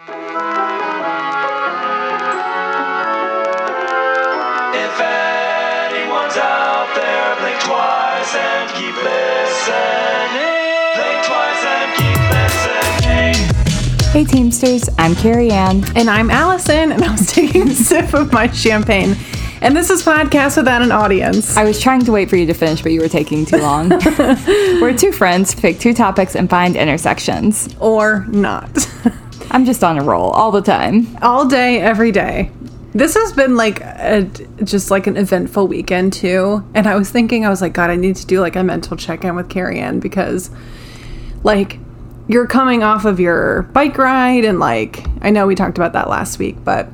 If anyone's out there, blink twice and keep listening. Blink twice and keep listening. Hey Teamsters, I'm Carrie Ann. And I'm Allison, and I was taking a sip of my champagne. And this is Podcast Without an Audience. I was trying to wait for you to finish, but you were taking too long. We're two friends, pick two topics, and find intersections. Or not. I'm just on a roll all the time. All day, every day. This has been like a, just like an eventful weekend too. And I was thinking, I was like, God, I need to do like a mental check in with Carrie Ann because like you're coming off of your bike ride and like I know we talked about that last week, but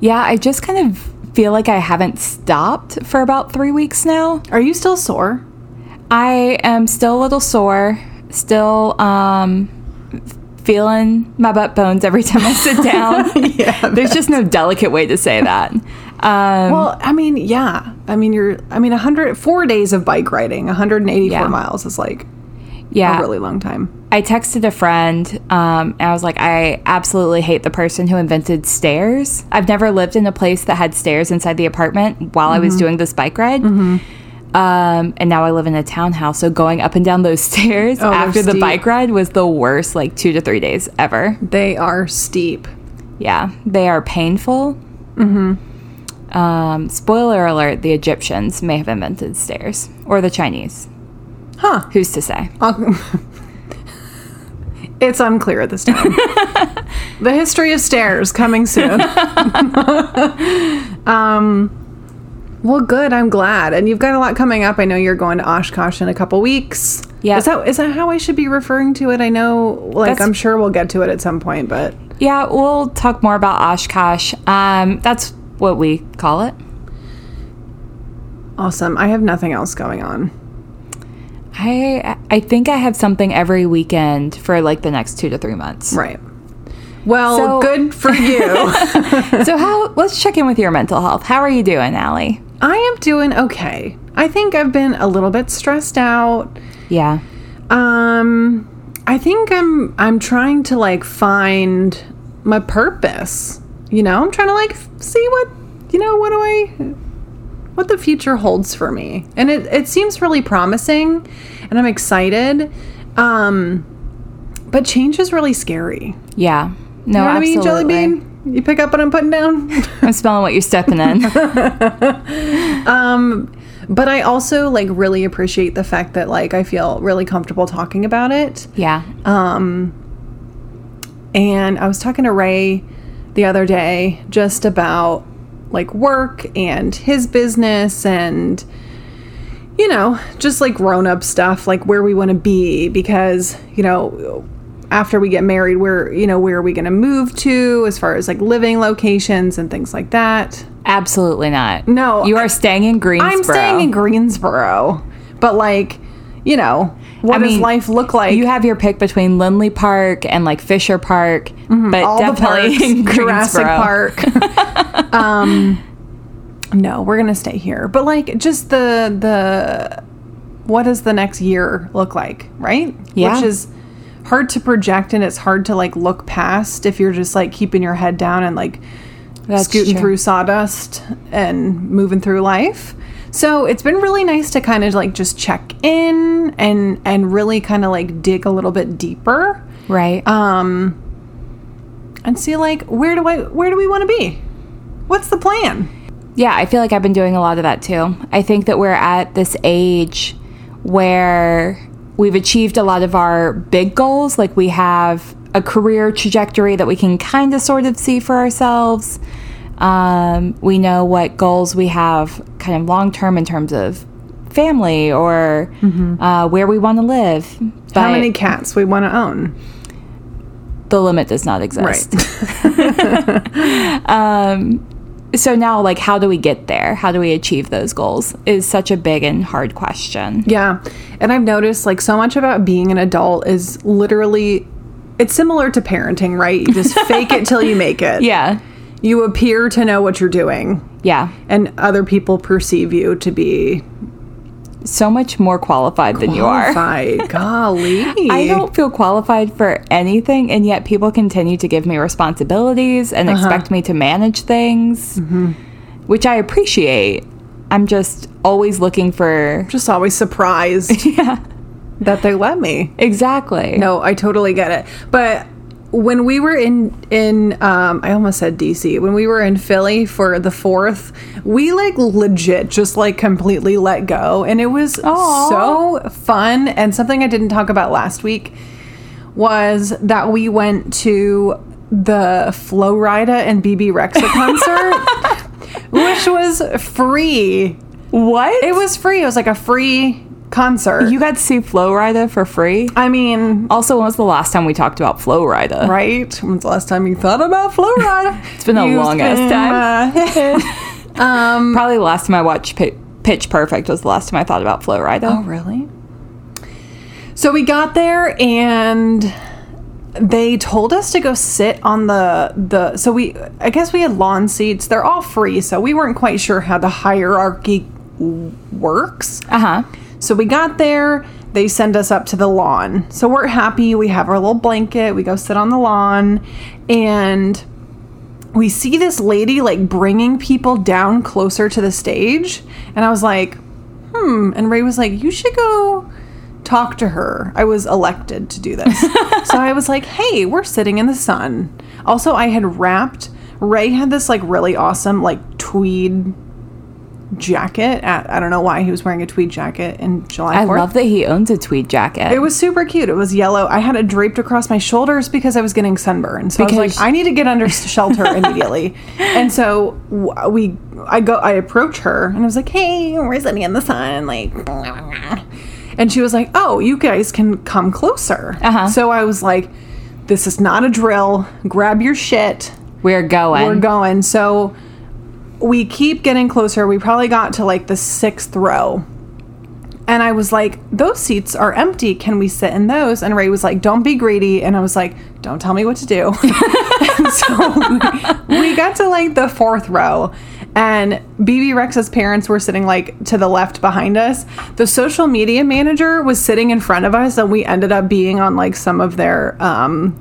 Yeah, I just kind of feel like I haven't stopped for about three weeks now. are you still sore? I am still a little sore, still um, feeling my butt bones every time I sit down. yeah. There's just no delicate way to say that. Um, Well, I mean, yeah. I mean, you're, I mean, 100, four days of bike riding, 184 Yeah. miles is like yeah, a really long time. I texted a friend um, and I was like, I absolutely hate the person who invented stairs. I've never lived in a place that had stairs inside the apartment while I Mm-hmm. was doing this bike ride. Um, and now I live in a townhouse. So going up and down those stairs Oh, after the bike ride was the worst, like two to three days ever. They are steep. Yeah, they are painful. Mm-hmm. Um, spoiler alert: the Egyptians may have invented stairs, or the Chinese. Huh. Who's to say? It's unclear at this time. the history of stairs coming soon. um, well, good. I'm glad. And you've got a lot coming up. I know you're going to Oshkosh in a couple weeks. Yeah. Is that is that how I should be referring to it? I know, like, That's- I'm sure we'll get to it at some point, but Yeah, we'll talk more about Oshkosh. Um, that's what we call it. awesome. I have nothing else going on. I I think I have something every weekend for like the next two to three months. Right. Well, So- good for you. so how? Let's check in with your mental health. How are you doing, Allie? I am doing okay. I think I've been a little bit stressed out. Yeah. Um, I think I'm I'm trying to like find my purpose. You know, I'm trying to like see what you know. What do I? What the future holds for me, and it it seems really promising, and I'm excited. Um, but change is really scary. Yeah. No, You know what I mean, absolutely. Jelly Bean? You pick up what I'm putting down. I'm smelling what you're stepping in. um, but I also like really appreciate the fact that like I feel really comfortable talking about it. yeah. Um, and I was talking to Ray the other day just about like work and his business and you know, just like grown up stuff, like where we want to be because, you know, after we get married, where, you know, where are we going to move to as far as like living locations and things like that. Absolutely not. No, You I- are staying in Greensboro. I'm staying in Greensboro, but like, you know, what I does mean, life look like? You have your pick between Lindley Park and like Fisher Park, but Mm-hmm. all the definitely parks, in Jurassic Greensboro. Park. um, no, we're gonna stay here. But like, just the the what does the next year look like, right? Yeah. Which is hard to project, and it's hard to like look past if you're just like keeping your head down and like That's scooting true. through sawdust and moving through life. So it's been really nice to kind of like just check in and and really kind of like dig a little bit deeper Right. um and see like where do I where do we want to be? What's the plan? Yeah, I feel like I've been doing a lot of that too. I think that we're at this age where we've achieved a lot of our big goals. Like we have a career trajectory that we can kind of sort of see for ourselves. Um, we know what goals we have kind of long term in terms of family or uh, where we want to live. But Mm-hmm. How many cats we want to own? the limit does not exist. Right. So now, like, how do we get there? How do we achieve those goals? Is such a big and hard question. yeah. And I've noticed like so much about being an adult is literally it's similar to parenting, right? You just fake it till you make it. Yeah, You appear to know what you're doing yeah, and other people perceive you to be so much more qualified than you are. Qualified. Golly. I don't feel qualified for anything, and yet people continue to give me responsibilities and uh-huh. expect me to manage things, mm-hmm. which I appreciate. I'm just always looking for. Just always surprised Yeah, that they let me. exactly. No, I totally get it. But when we were in in um I almost said DC. When we were in Philly for the 4th, we like legit just like completely let go and it was Aw. so fun and something I didn't talk about last week was that we went to the Flo Rida and Bebe Rexha concert which was free. What? It was free. It was like a free concert. You got to see Flo Rida for free? I mean, Also, when was the last time we talked about Flo Rida? right? When's the last time you thought about Flo Rida? It's been a You've long ass time. uh, Probably the last time I watched Pi- Pitch Perfect was the last time I thought about Flo Rida. oh, really? So we got there and they told us to go sit on the the so we I guess we had lawn seats. They're all free, so we weren't quite sure how the hierarchy works. Uh huh. So we got there, they send us up to the lawn. So we're happy, we have our little blanket, we go sit on the lawn, and we see this lady like bringing people down closer to the stage. And I was like, hmm. And Ray was like, you should go talk to her. I was elected to do this. so I was like, hey, we're sitting in the sun. Also, I had wrapped, Ray had this like really awesome like tweed jacket at I don't know why he was wearing a tweed jacket in July 4th. I love that he owns a tweed jacket. It was super cute. It was yellow. I had it draped across my shoulders because I was getting sunburn. So I was Because- like, I need to get under shelter immediately. And so we, I go, I approach her and I was like, Hey, we're sitting in the sun, like, and she was like, Oh, you guys can come closer. Uh-huh. So I was like, This is not a drill. Grab your shit. We're going. We're going. So we keep getting closer. We probably got to like the sixth row. And I was like, those seats are empty. Can we sit in those? And Ray was like, don't be greedy. And I was like, don't tell me what to do. so we got to like the fourth row. And BB Rex's parents were sitting like to the left behind us. The social media manager was sitting in front of us, and we ended up being on like some of their, um,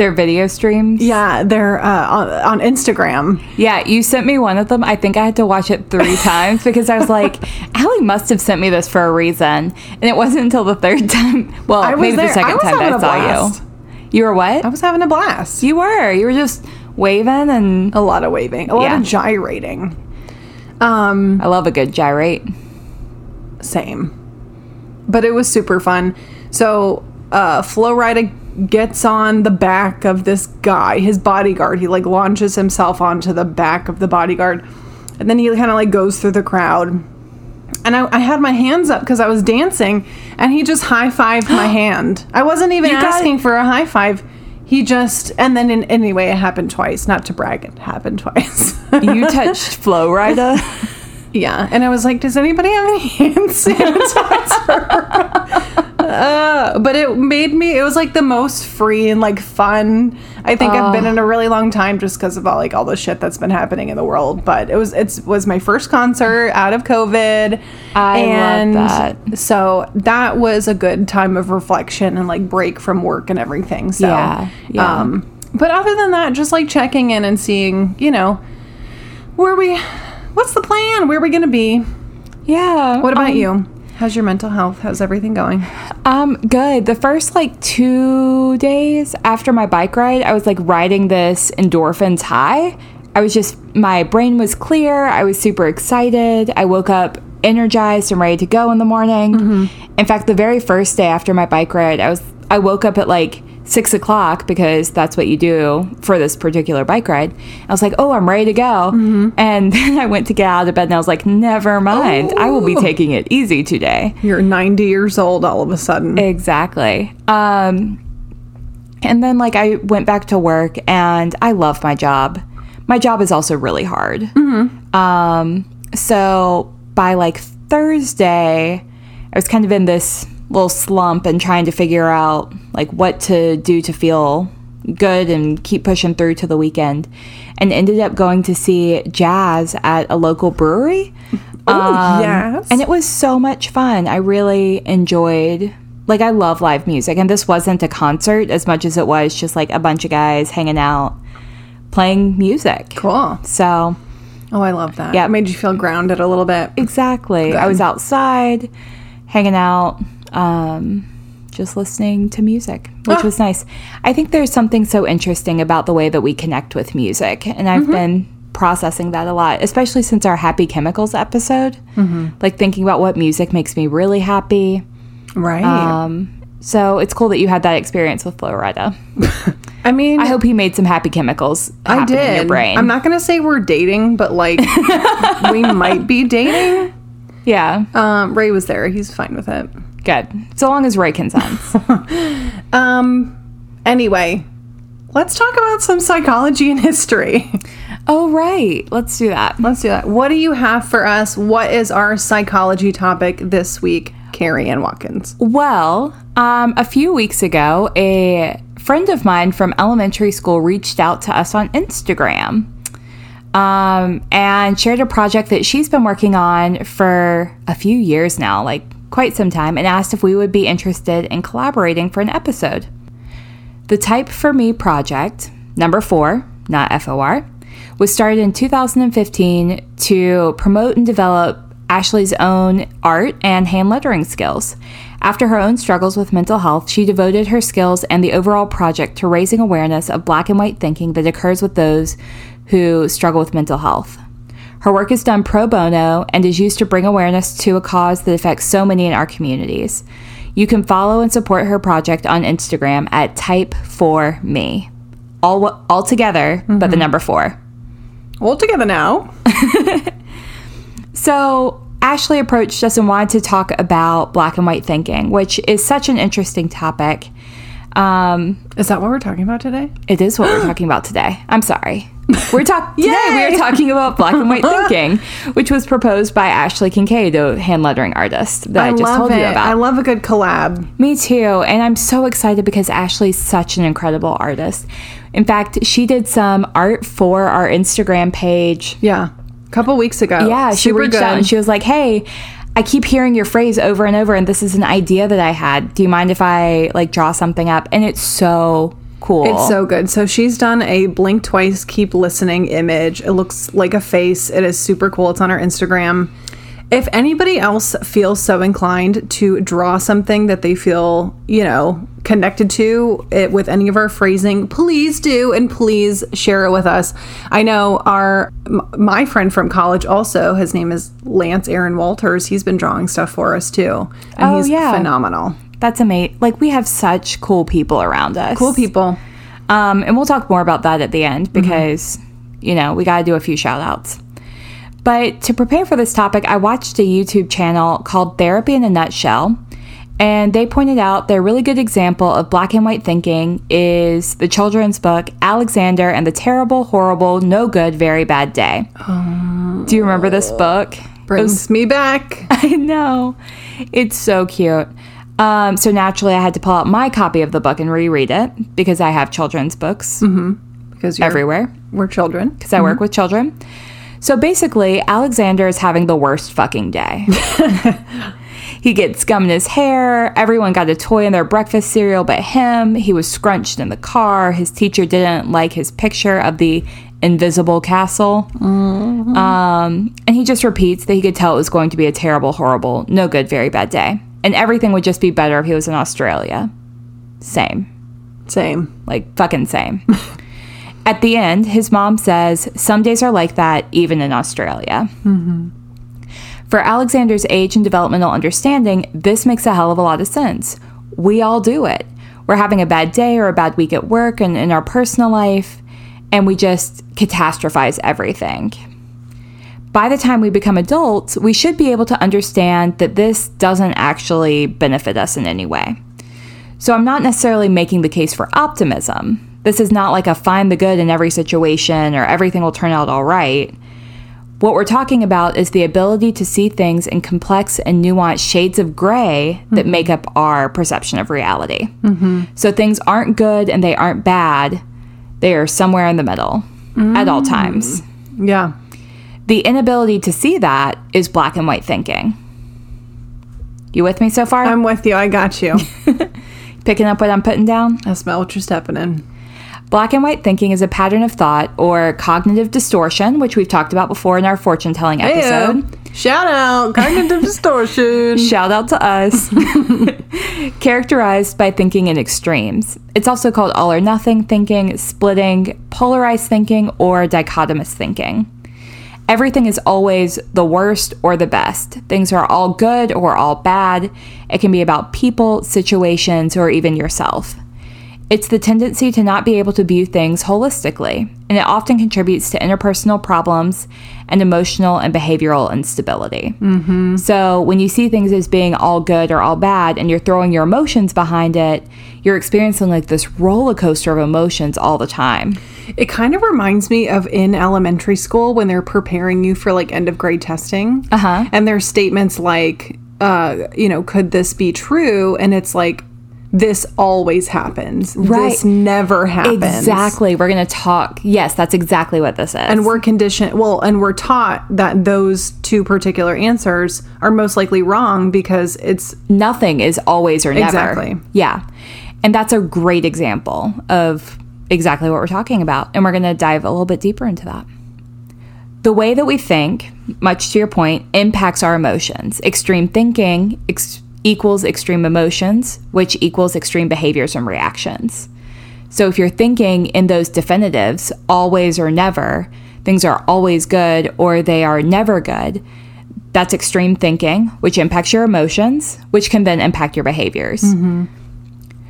Their video streams. yeah, their uh, on, on Instagram. Yeah, you sent me one of them. I think I had to watch it three times because I was like, Allie must have sent me this for a reason. And it wasn't until the third time. Well, maybe there. the second time that I saw blast. you. You were what? I was having a blast. you were. You were just waving, and A lot of waving, a lot Yeah. of gyrating. Um, I love a good gyrate. same. But it was super fun. So, uh, Flo Rida gets on the back of this guy, his bodyguard. He like launches himself onto the back of the bodyguard, and then he kind of like goes through the crowd. And I, I had my hands up because I was dancing, and he just high fived my hand. I wasn't even You got- asking for a high five. He just, and then in, anyway, it happened twice. Not to brag, it happened twice. You touched Flo Rida. Yeah, and I was like, "Does anybody have any hand sanitizer?" Uh, but it made me. It was like the most free and like fun. I think I've been in a really long time just because of all like all the shit that's been happening in the world. But it was it's was my first concert out of COVID. I love that. So that was a good time of reflection and like break from work and everything. So Yeah, yeah. um, but other than that, just like checking in and seeing, you know, where we, what's the plan? Where are we going to be? Yeah. What about um, you? How's your mental health? How's everything going? Um, good. The first like two days after my bike ride, I was like riding this endorphins high. I was just my brain was clear. I was super excited. I woke up energized and ready to go in the morning. In fact, the very first day after my bike ride, I was I woke up at like six o'clock because that's what you do for this particular bike ride. I was like, oh, I'm ready to go. And then I went to get out of bed and I was like, never mind. I will be Oh. taking it easy today. You're 90 years old all of a sudden. Exactly. Um, and then like I went back to work and I love my job. My job is also really hard. Um, so by like Thursday, I was kind of in this little slump and trying to figure out like what to do to feel good and keep pushing through to the weekend and ended up going to see jazz at a local brewery Oh, yes. And it was so much fun. I really enjoyed like I love live music and this wasn't a concert as much as it was just like a bunch of guys hanging out playing music. cool. So, Oh, I love that. Yeah. It made you feel grounded a little bit. exactly. I was outside hanging out um just listening to music, which Ah. was nice. I think there's something so interesting about the way that we connect with music and I've Mm-hmm. been processing that a lot, especially since our Happy Chemicals episode. Mm-hmm. Like thinking about what music makes me really happy. Right. Um, so it's cool that you had that experience with Flo Rida. I mean, I hope he made some happy chemicals I did. in your brain. I'm not going to say we're dating, but like we might be dating. yeah, Um, Ray was there. He's fine with it. Good. So long as Ray consents. Um, anyway, let's talk about some psychology and history. oh, right. Let's do that. Let's do that. What do you have for us? What is our psychology topic this week, Carrie Ann Watkins? Well, um, a few weeks ago, a friend of mine from elementary school reached out to us on Instagram um, and shared a project that she's been working on for a few years now, like quite some time, and asked if we would be interested in collaborating for an episode. The Type for Me project, number four, not FOR, was started in 2015 to promote and develop Ashley's own art and hand lettering skills. After her own struggles with mental health, she devoted her skills and the overall project to raising awareness of black and white thinking that occurs with those who struggle with mental health. Her work is done pro bono and is used to bring awareness to a cause that affects so many in our communities. You can follow and support her project on Instagram at Type for Me, all all together, but the mm-hmm. number four. All together now. So Ashley approached us and wanted to talk about black and white thinking, which is such an interesting topic. Um, Is that what we're talking about today? it is what we're talking about today. I'm sorry. We're talking today. We are talking about black and white thinking, which was proposed by Ashley Kincaid, a hand lettering artist that I, just told it. you about. I love a good collab. Me too. And I'm so excited because Ashley's such an incredible artist. In fact, she did some art for our Instagram page. Yeah. A couple weeks ago. Yeah, she reached good. out and she was like, "Hey, I keep hearing your phrase over and over and this is an idea that I had. Do you mind if I like draw something up?" And it's so cool. It's so good. So she's done a blink twice, keep listening image. It looks like a face. It is super cool. It's on her Instagram. If anybody else feels so inclined to draw something that they feel, you know, connected to it with any of our phrasing, please do and please share it with us. I know our my friend from college also, his name is Lance Aaron Walters. He's been drawing stuff for us too. And Oh, he's yeah. phenomenal. That's amazing. Like we have such cool people around us. Cool people. Um, and we'll talk more about that at the end Mm-hmm. because, you know, we got to do a few shout outs. But to prepare for this topic, I watched a YouTube channel called Therapy in a Nutshell. And they pointed out their really good example of black and white thinking is the children's book Alexander and the Terrible, Horrible, No Good, Very Bad Day. Do you remember this book? Brings me back. I know. It's so cute. Um, so naturally, I had to pull out my copy of the book and reread it because I have children's books Because you're everywhere We're children. because I work with children. So basically, Alexander is having the worst fucking day. he gets scum in his hair. Everyone got a toy in their breakfast cereal but him. He was scrunched in the car. His teacher didn't like his picture of the invisible castle. Um, and he just repeats that he could tell it was going to be a terrible, horrible, no good, very bad day. And everything would just be better if he was in Australia. Same Same. like fucking same. At the end, his mom says, Some days are like that, even in Australia. For Alexander's age and developmental understanding, this makes a hell of a lot of sense. We all do it. We're having a bad day or a bad week at work and in our personal life, and we just catastrophize everything. By the time we become adults, we should be able to understand that this doesn't actually benefit us in any way. So I'm not necessarily making the case for optimism. This is not like a find the good in every situation or everything will turn out all right. What we're talking about is the ability to see things in complex and nuanced shades of gray that mm-hmm. make up our perception of reality. Mm-hmm. So things aren't good and they aren't bad, they are somewhere in the middle at all mm. times. Yeah. The inability to see that is black and white thinking. You with me so far? I'm with you. I got you. Picking up what I'm putting down? I smell what you're stepping in. Black and white thinking is a pattern of thought or cognitive distortion, which we've talked about before in our fortune telling episode. Heyo. Shout out cognitive distortion. Shout out to us. Characterized by thinking in extremes. It's also called all or nothing thinking, splitting, polarized thinking, or dichotomous thinking. Everything is always the worst or the best. Things are all good or all bad. It can be about people, situations, or even yourself. It's the tendency to not be able to view things holistically, and it often contributes to interpersonal problems and emotional and behavioral instability. Mm-hmm. So, when you see things as being all good or all bad and you're throwing your emotions behind it, you're experiencing like this roller coaster of emotions all the time. It kind of reminds me of in elementary school when they're preparing you for like end of grade testing. Uh-huh. And there's statements like, uh, you know, could this be true? And it's like, this always happens. Right. This never happens. Exactly. We're going to talk. Yes, that's exactly what this is. And we're conditioned, well, and we're taught that those two particular answers are most likely wrong because it's nothing is always or never. Exactly. Yeah. And that's a great example of exactly what we're talking about. And we're going to dive a little bit deeper into that. The way that we think, much to your point, impacts our emotions. Extreme thinking ex- equals extreme emotions, which equals extreme behaviors and reactions. So if you're thinking in those definitives, always or never, things are always good or they are never good, that's extreme thinking, which impacts your emotions, which can then impact your behaviors. Mm-hmm.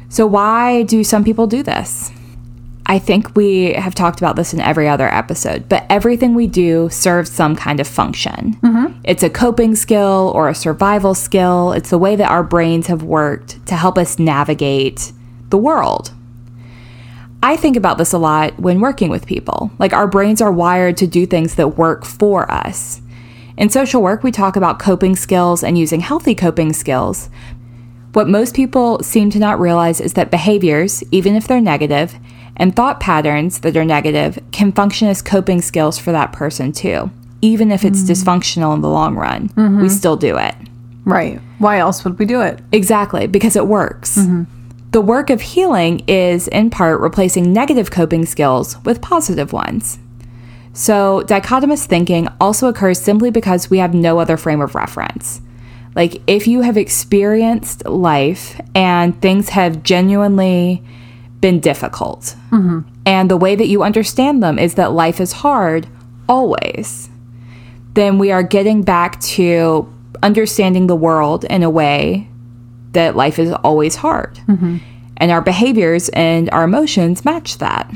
So, why do some people do this? I think we have talked about this in every other episode, but everything we do serves some kind of function. Mm-hmm. It's a coping skill or a survival skill. It's the way that our brains have worked to help us navigate the world. I think about this a lot when working with people. Like, our brains are wired to do things that work for us. In social work, we talk about coping skills and using healthy coping skills. What most people seem to not realize is that behaviors, even if they're negative, and thought patterns that are negative can function as coping skills for that person too. Even if it's mm. dysfunctional in the long run, we mm-hmm. still do it. right. Why else would we do it? Exactly, because it works. Mm-hmm. The work of healing is, in part, replacing negative coping skills with positive ones. So, dichotomous thinking also occurs simply because we have no other frame of reference. Like, if you have experienced life and things have genuinely been difficult, mm-hmm. and the way that you understand them is that life is hard always, then we are getting back to understanding the world in a way that life is always hard. Mm-hmm. And our behaviors and our emotions match that.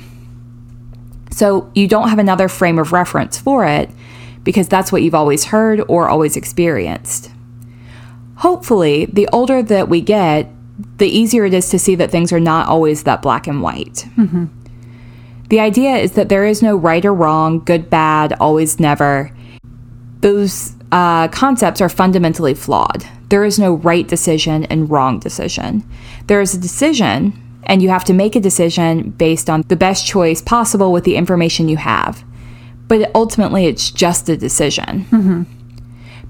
So you don't have another frame of reference for it because that's what you've always heard or always experienced. Hopefully, the older that we get, the easier it is to see that things are not always that black and white. The idea is that there is no right or wrong, good, bad, always, never. Those uh, concepts are fundamentally flawed. There is no right decision and wrong decision. There is a decision, and you have to make a decision based on the best choice possible with the information you have. But ultimately, it's just a decision.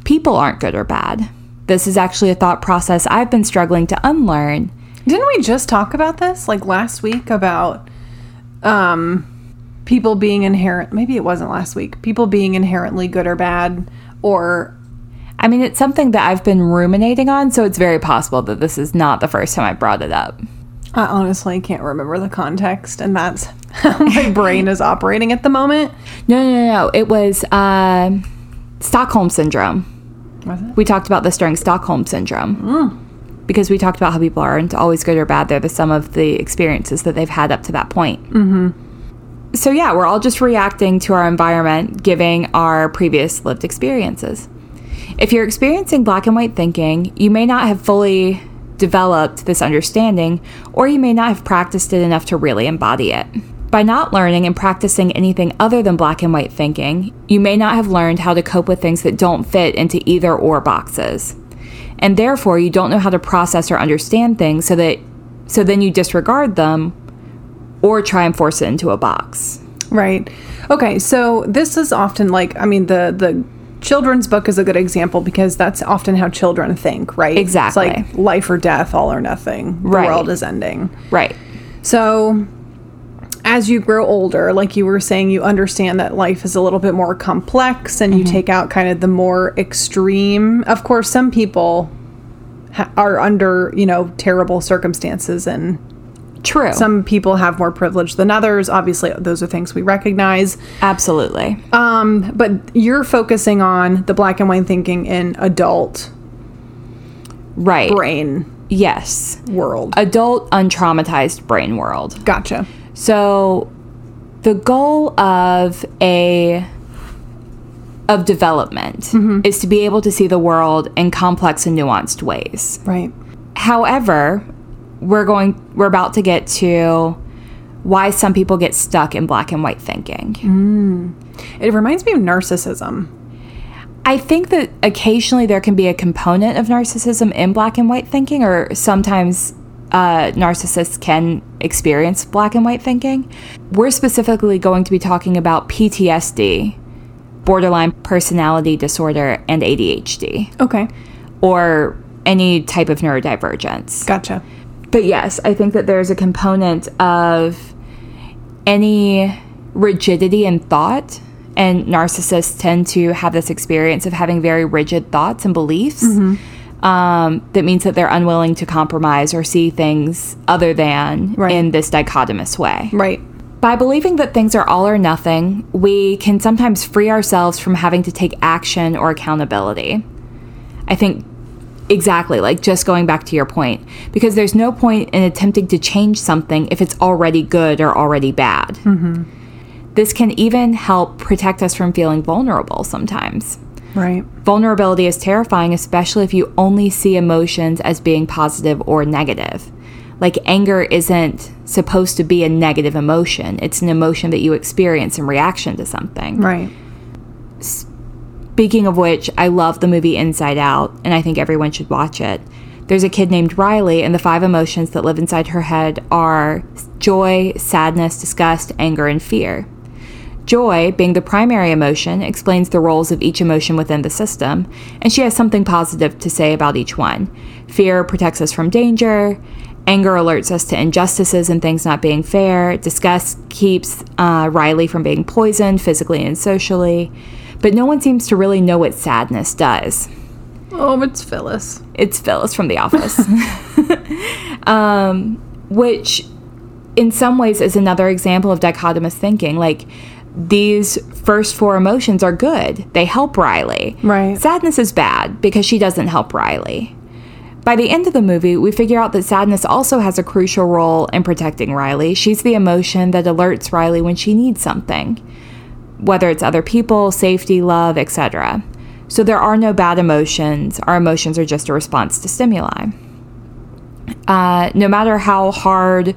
People aren't good or bad. This is actually a thought process I've been struggling to unlearn. Didn't we just talk about this like last week about um people being inherent maybe it wasn't last week. People being inherently good or bad or I mean, it's something that I've been ruminating on, so it's very possible that this is not the first time I brought it up. I honestly can't remember the context and that's how my brain is operating at the moment. No, no, no, no. It was uh, Stockholm Syndrome. Was it? We talked about this during Stockholm Syndrome. Because we talked about how people aren't always good or bad. They're the sum of the experiences that they've had up to that point. Mm-hmm. So, yeah, we're all just reacting to our environment, giving our previous lived experiences. If you're experiencing black and white thinking, you may not have fully developed this understanding, or you may not have practiced it enough to really embody it. By not learning and practicing anything other than black and white thinking, you may not have learned how to cope with things that don't fit into either or boxes. And therefore, you don't know how to process or understand things so that so then you disregard them or try and force it into a box. Right. Okay, so this is often like I mean the the children's book is a good example because that's often how children think, right? Exactly. It's like life or death, all or nothing. The Right. world is ending. Right. So as you grow older, like you were saying, you understand that life is a little bit more complex and you take out kind of the more extreme. Of course, some people ha- are under, you know, terrible circumstances and True. some people have more privilege than others. Obviously, those are things we recognize. Absolutely. Um, but you're focusing on the black and white thinking in adult right. brain Yes. world. Adult untraumatized brain world. Gotcha. So the goal of a of development mm-hmm. is to be able to see the world in complex and nuanced ways. Right. However, we're going we're about to get to why some people get stuck in black and white thinking. Mm. It reminds me of narcissism. I think that occasionally there can be a component of narcissism in black and white thinking, or sometimes uh, narcissists can experience black and white thinking. We're specifically going to be talking about PTSD, borderline personality disorder, and ADHD, Okay. or any type of neurodivergence. Gotcha. But yes, I think that there's a component of any rigidity in thought. And narcissists tend to have this experience of having very rigid thoughts and beliefs. Um, that means that they're unwilling to compromise or see things other than Right. in this dichotomous way. Right. By believing that things are all or nothing, we can sometimes free ourselves from having to take action or accountability. I think exactly, like just going back to your point, because there's no point in attempting to change something if it's already good or already bad. This can even help protect us from feeling vulnerable sometimes. Right. Vulnerability is terrifying, especially if you only see emotions as being positive or negative. Like anger isn't supposed to be a negative emotion, it's an emotion that you experience in reaction to something. Right. Speaking of which, I love the movie Inside Out, and I think everyone should watch it. There's a kid named Riley, and the five emotions that live inside her head are joy, sadness, disgust, anger, and fear. Joy, being the primary emotion, explains the roles of each emotion within the system, and she has something positive to say about each one. Fear protects us from danger. Anger alerts us to injustices and things not being fair. Disgust keeps uh, Riley from being poisoned physically and socially. But no one seems to really know what sadness does. Oh, it's Phyllis. It's Phyllis from The Office. um, which, in some ways, is another example of dichotomous thinking. Like, these first four emotions are good, they help Riley. Right. Sadness is bad because she doesn't help Riley. By the end of the movie, we figure out that sadness also has a crucial role in protecting Riley. She's the emotion that alerts Riley when she needs something, whether it's other people, safety, love, etc. So there are no bad emotions. Our emotions are just a response to stimuli. Uh, no matter how hard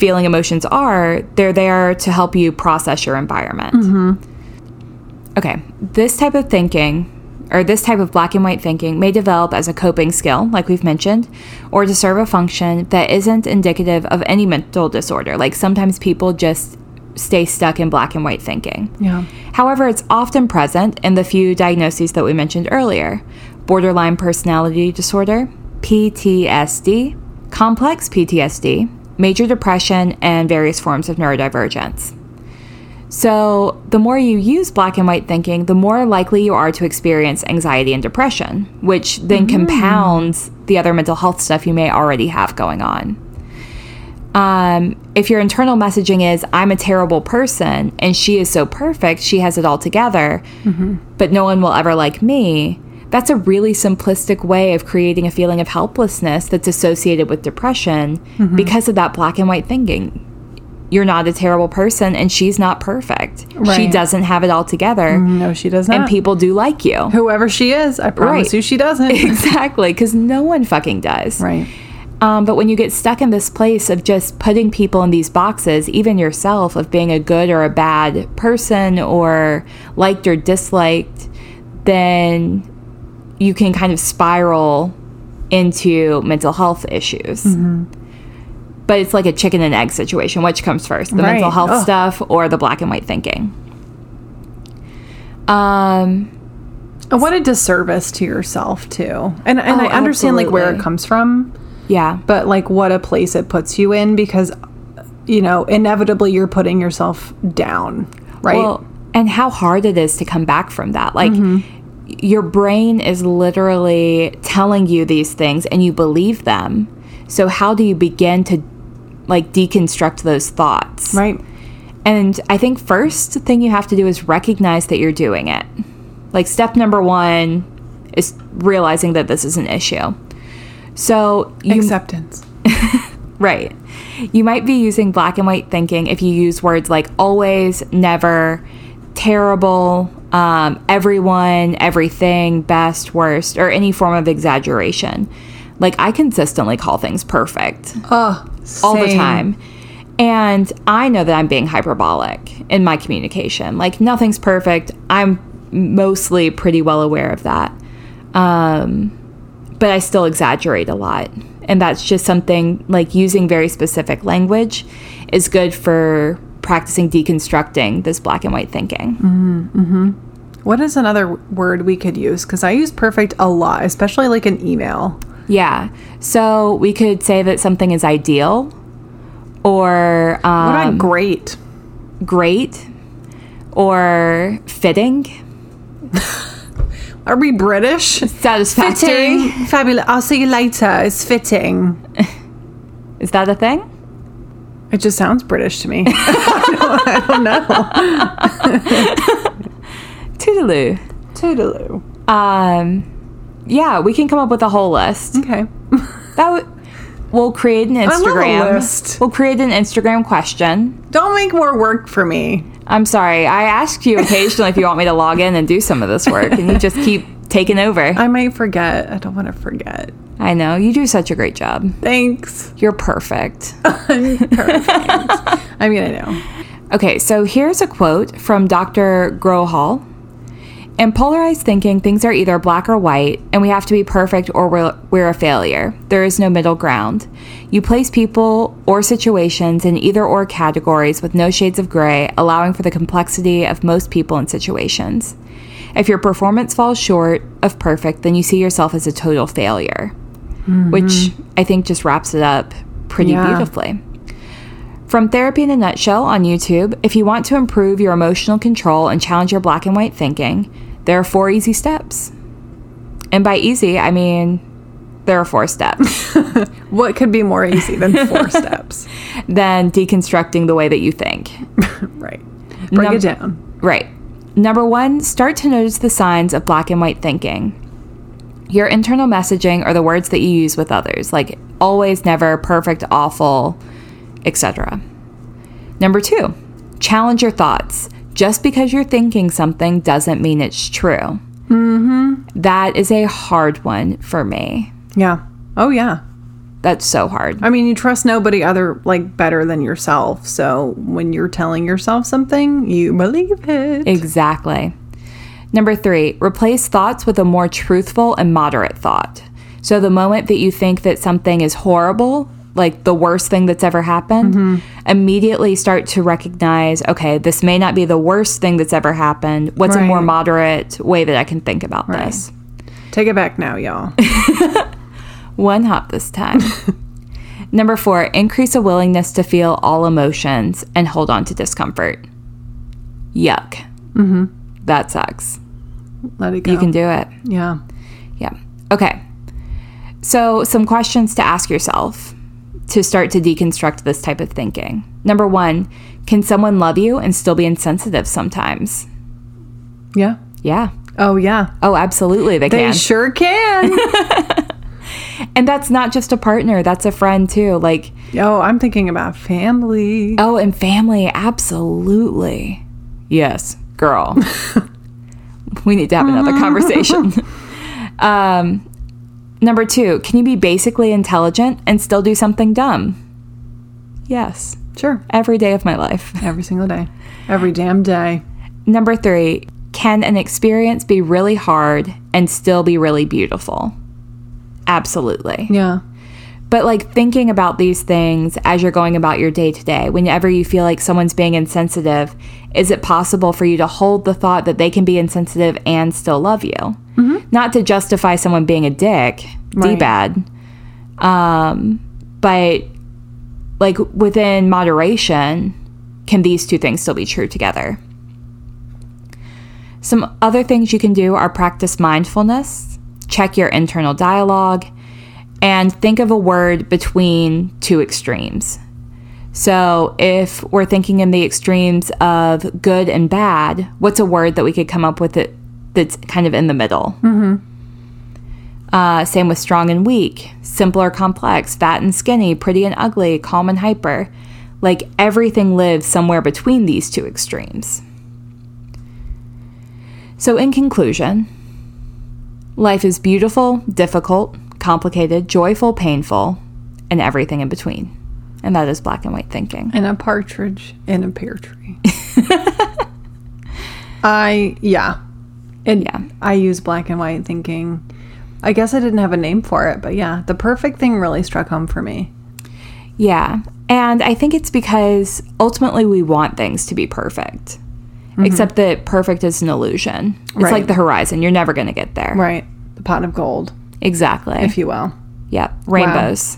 feeling emotions are, they're there to help you process your environment. Mm-hmm. Okay, this type of thinking, or this type of black and white thinking, may develop as a coping skill, like we've mentioned, or to serve a function that isn't indicative of any mental disorder. Like sometimes people just stay stuck in black and white thinking. Yeah. However, it's often present in the few diagnoses that we mentioned earlier borderline personality disorder, PTSD, complex PTSD, major depression, and various forms of neurodivergence. So, the more you use black and white thinking, the more likely you are to experience anxiety and depression, which then compounds the other mental health stuff you may already have going on. Um, if your internal messaging is, I'm a terrible person and she is so perfect, she has it all together, but no one will ever like me, that's a really simplistic way of creating a feeling of helplessness that's associated with depression because of that black and white thinking. You're not a terrible person and she's not perfect. She doesn't have it all together. No, she does not. And people do like you. Whoever she is, I promise Right. you she doesn't. exactly, because no one fucking does. right. Um, but when you get stuck in this place of just putting people in these boxes, even yourself, of being a good or a bad person or liked or disliked, then you can kind of spiral into mental health issues. but it's like a chicken and egg situation. Which comes first, the mental health Ugh. stuff or the black and white thinking? Um, And what a disservice to yourself too. And and Oh, I understand like where it comes from, yeah, but like what a place it puts you in because you know, inevitably you're putting yourself down, right? Well, and how hard it is to come back from that. Like, Mm-hmm. Your brain is literally telling you these things and you believe them. So, how do you begin to like deconstruct those thoughts? right. And I think first thing you have to do is recognize that you're doing it. Like, step number one is realizing that this is an issue. So, you Acceptance. Right. You might be using black and white thinking if you use words like always, never, terrible, um, everyone, everything, best, worst, or any form of exaggeration. Like I consistently call things perfect Oh, all the time. And I know that I'm being hyperbolic in my communication. Like nothing's perfect. I'm mostly pretty well aware of that. Um, but I still exaggerate a lot. And that's just something like using very specific language is good for practicing deconstructing this black and white thinking. What is another word we could use? Because I use perfect a lot, especially like an email. Yeah. So we could say that something is ideal or What um, about great? great or fitting, Are we British? satisfactory. Fitting. Fabulous. I'll see you later. It's fitting. Is that a thing? It just sounds British to me. I don't know. Toodaloo. Toodaloo. Um, yeah, we can come up with a whole list. Okay. That would. We'll create an Instagram. list. We'll create an Instagram question. Don't make more work for me. I'm sorry. I asked you occasionally if you want me to log in and do some of this work, and you just keep taking over. I might forget. I don't want to forget. I know you do such a great job. Thanks. You're perfect. I'm perfect. I mean, I know. Okay, so here's a quote from Dr. Grohol. In polarized thinking, things are either black or white, and we have to be perfect or we're, we're a failure. There is no middle ground. You place people or situations in either or categories with no shades of gray, allowing for the complexity of most people and situations. If your performance falls short of perfect, then you see yourself as a total failure, which mm-hmm. I think just wraps it up pretty Yeah. beautifully. From Therapy in a Nutshell on YouTube, if you want to improve your emotional control and challenge your black and white thinking, there are four easy steps. And by easy, I mean there are four steps. What could be more easy than four steps? Than deconstructing the way that you think. Right. Break Num- it down. Right. Number one, start to notice the signs of black and white thinking. Your internal messaging or the words that you use with others, like always, never, perfect, awful, etc. Number two, challenge your thoughts. Just because you're thinking something doesn't mean it's true. Mm-hmm. is a hard one for me. Yeah. Oh, yeah. That's so hard. I mean, you trust nobody other like better than yourself. So when you're telling yourself something, you believe it. Exactly. Number three, replace thoughts with a more truthful and moderate thought. So the moment that you think that something is horrible, like the worst thing that's ever happened, immediately start to recognize okay, this may not be the worst thing that's ever happened. What's a more moderate way that I can think about Right. this? Take it back now, y'all. One hop this time. Number four, increase a willingness to feel all emotions and hold on to discomfort. Yuck. Mm-hmm. That sucks. Let it go. You can do it. Yeah. Yeah. Okay. So, some questions to ask yourself to start to deconstruct this type of thinking. Number one, can someone love you and still be insensitive sometimes? Yeah. Yeah. Oh, yeah. Oh, absolutely, they, They can. They sure can. and that's not just a partner, that's a friend too. Like, oh, I'm thinking about family. oh, and family, absolutely. Yes, girl. we need to have another conversation. um, number two, can you be basically intelligent and still do something dumb? Yes. Sure. every day of my life. Every single day. Every damn day. Number three, can an experience be really hard and still be really beautiful? Absolutely. Yeah. But like thinking about these things as you're going about your day to day, whenever you feel like someone's being insensitive, is it possible for you to hold the thought that they can be insensitive and still love you? Not to justify someone being a dick, Right. d-bad, um, but like within moderation, can these two things still be true together? Some other things you can do are practice mindfulness, check your internal dialogue, and think of a word between two extremes. So, if we're thinking in the extremes of good and bad, what's a word that we could come up with it that's kind of in the middle? Mm-hmm. Uh, same with strong and weak, simple or complex, fat and skinny, pretty and ugly, calm and hyper. Like everything lives somewhere between these two extremes. So, in conclusion, life is beautiful, difficult, complicated, joyful, painful, and everything in between. And that is black and white thinking. And a partridge in a pear tree. I yeah. And Yeah. I use black and white thinking. I guess I didn't have a name for it, but yeah, the perfect thing really struck home for me. Yeah. And I think it's because ultimately we want things to be perfect. Mm-hmm. Except that perfect is an illusion. It's Right. like the horizon. You're never going to get there. Right. The pot of gold, Exactly. if you will. yep. Rainbows.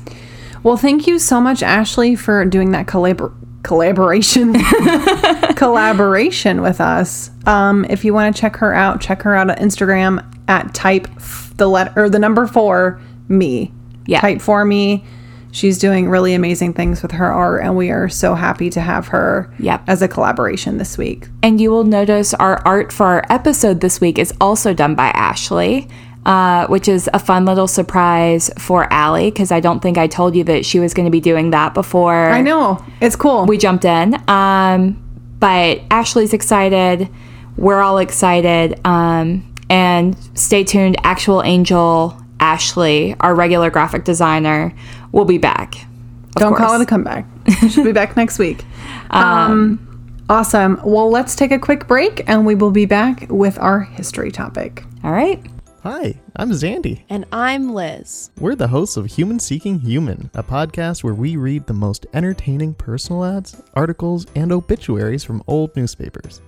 Well, thank you so much, Ashley, for doing that collabor- collaboration collaboration with us. Um, if you want to check her out, check her out on Instagram at type f- the letter or the number four me. Yeah. Type for me. She's doing really amazing things with her art, and we are so happy to have her Yep. as a collaboration this week. And you will notice our art for our episode this week is also done by Ashley, uh, which is a fun little surprise for Allie because I don't think I told you that she was going to be doing that before I know it's cool. we jumped in. Um, but Ashley's excited. We're all excited. Um, and stay tuned. Actual Angel Ashley, our regular graphic designer, will be back. of Don't call it a comeback. She'll be back next week. Um, awesome. Well, let's take a quick break, and we will be back with our history topic. All right. Hi, I'm Zandy. And I'm Liz. We're the hosts of Human Seeking Human, a podcast where we read the most entertaining personal ads, articles, and obituaries from old newspapers.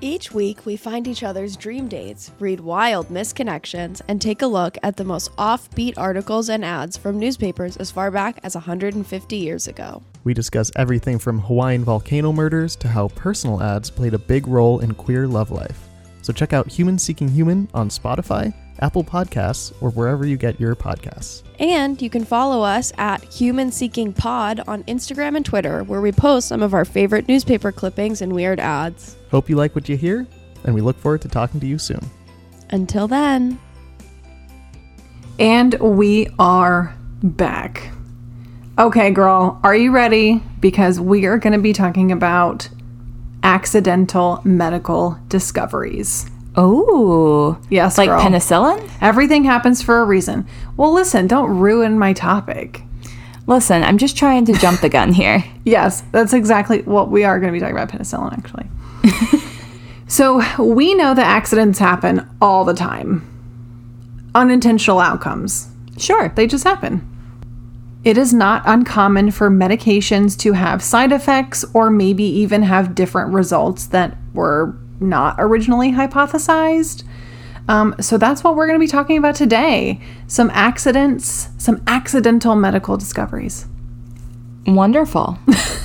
Each week, we find each other's dream dates, read wild misconnections, and take a look at the most offbeat articles and ads from newspapers as far back as 150 years ago. We discuss everything from Hawaiian volcano murders to how personal ads played a big role in queer love life. So check out Human Seeking Human on Spotify, Apple Podcasts, or wherever you get your podcasts. And you can follow us at Human Seeking Pod on Instagram and Twitter, where we post some of our favorite newspaper clippings and weird ads. Hope you like what you hear, and we look forward to talking to you soon. Until then. And we are back. Okay, girl, are you ready? Because we are going to be talking about accidental medical discoveries. Oh, Yes, like girl. penicillin? Everything happens for a reason. Well, listen, don't ruin my topic. Listen, I'm just trying to jump the gun here. Yes, that's exactly what we are going to be talking about penicillin, actually. so, we know that accidents happen all the time, unintentional outcomes. Sure. They just happen. It is not uncommon for medications to have side effects or maybe even have different results that were not originally hypothesized. Um, so that's what we're going to be talking about today. Some accidents, some accidental medical discoveries. Wonderful.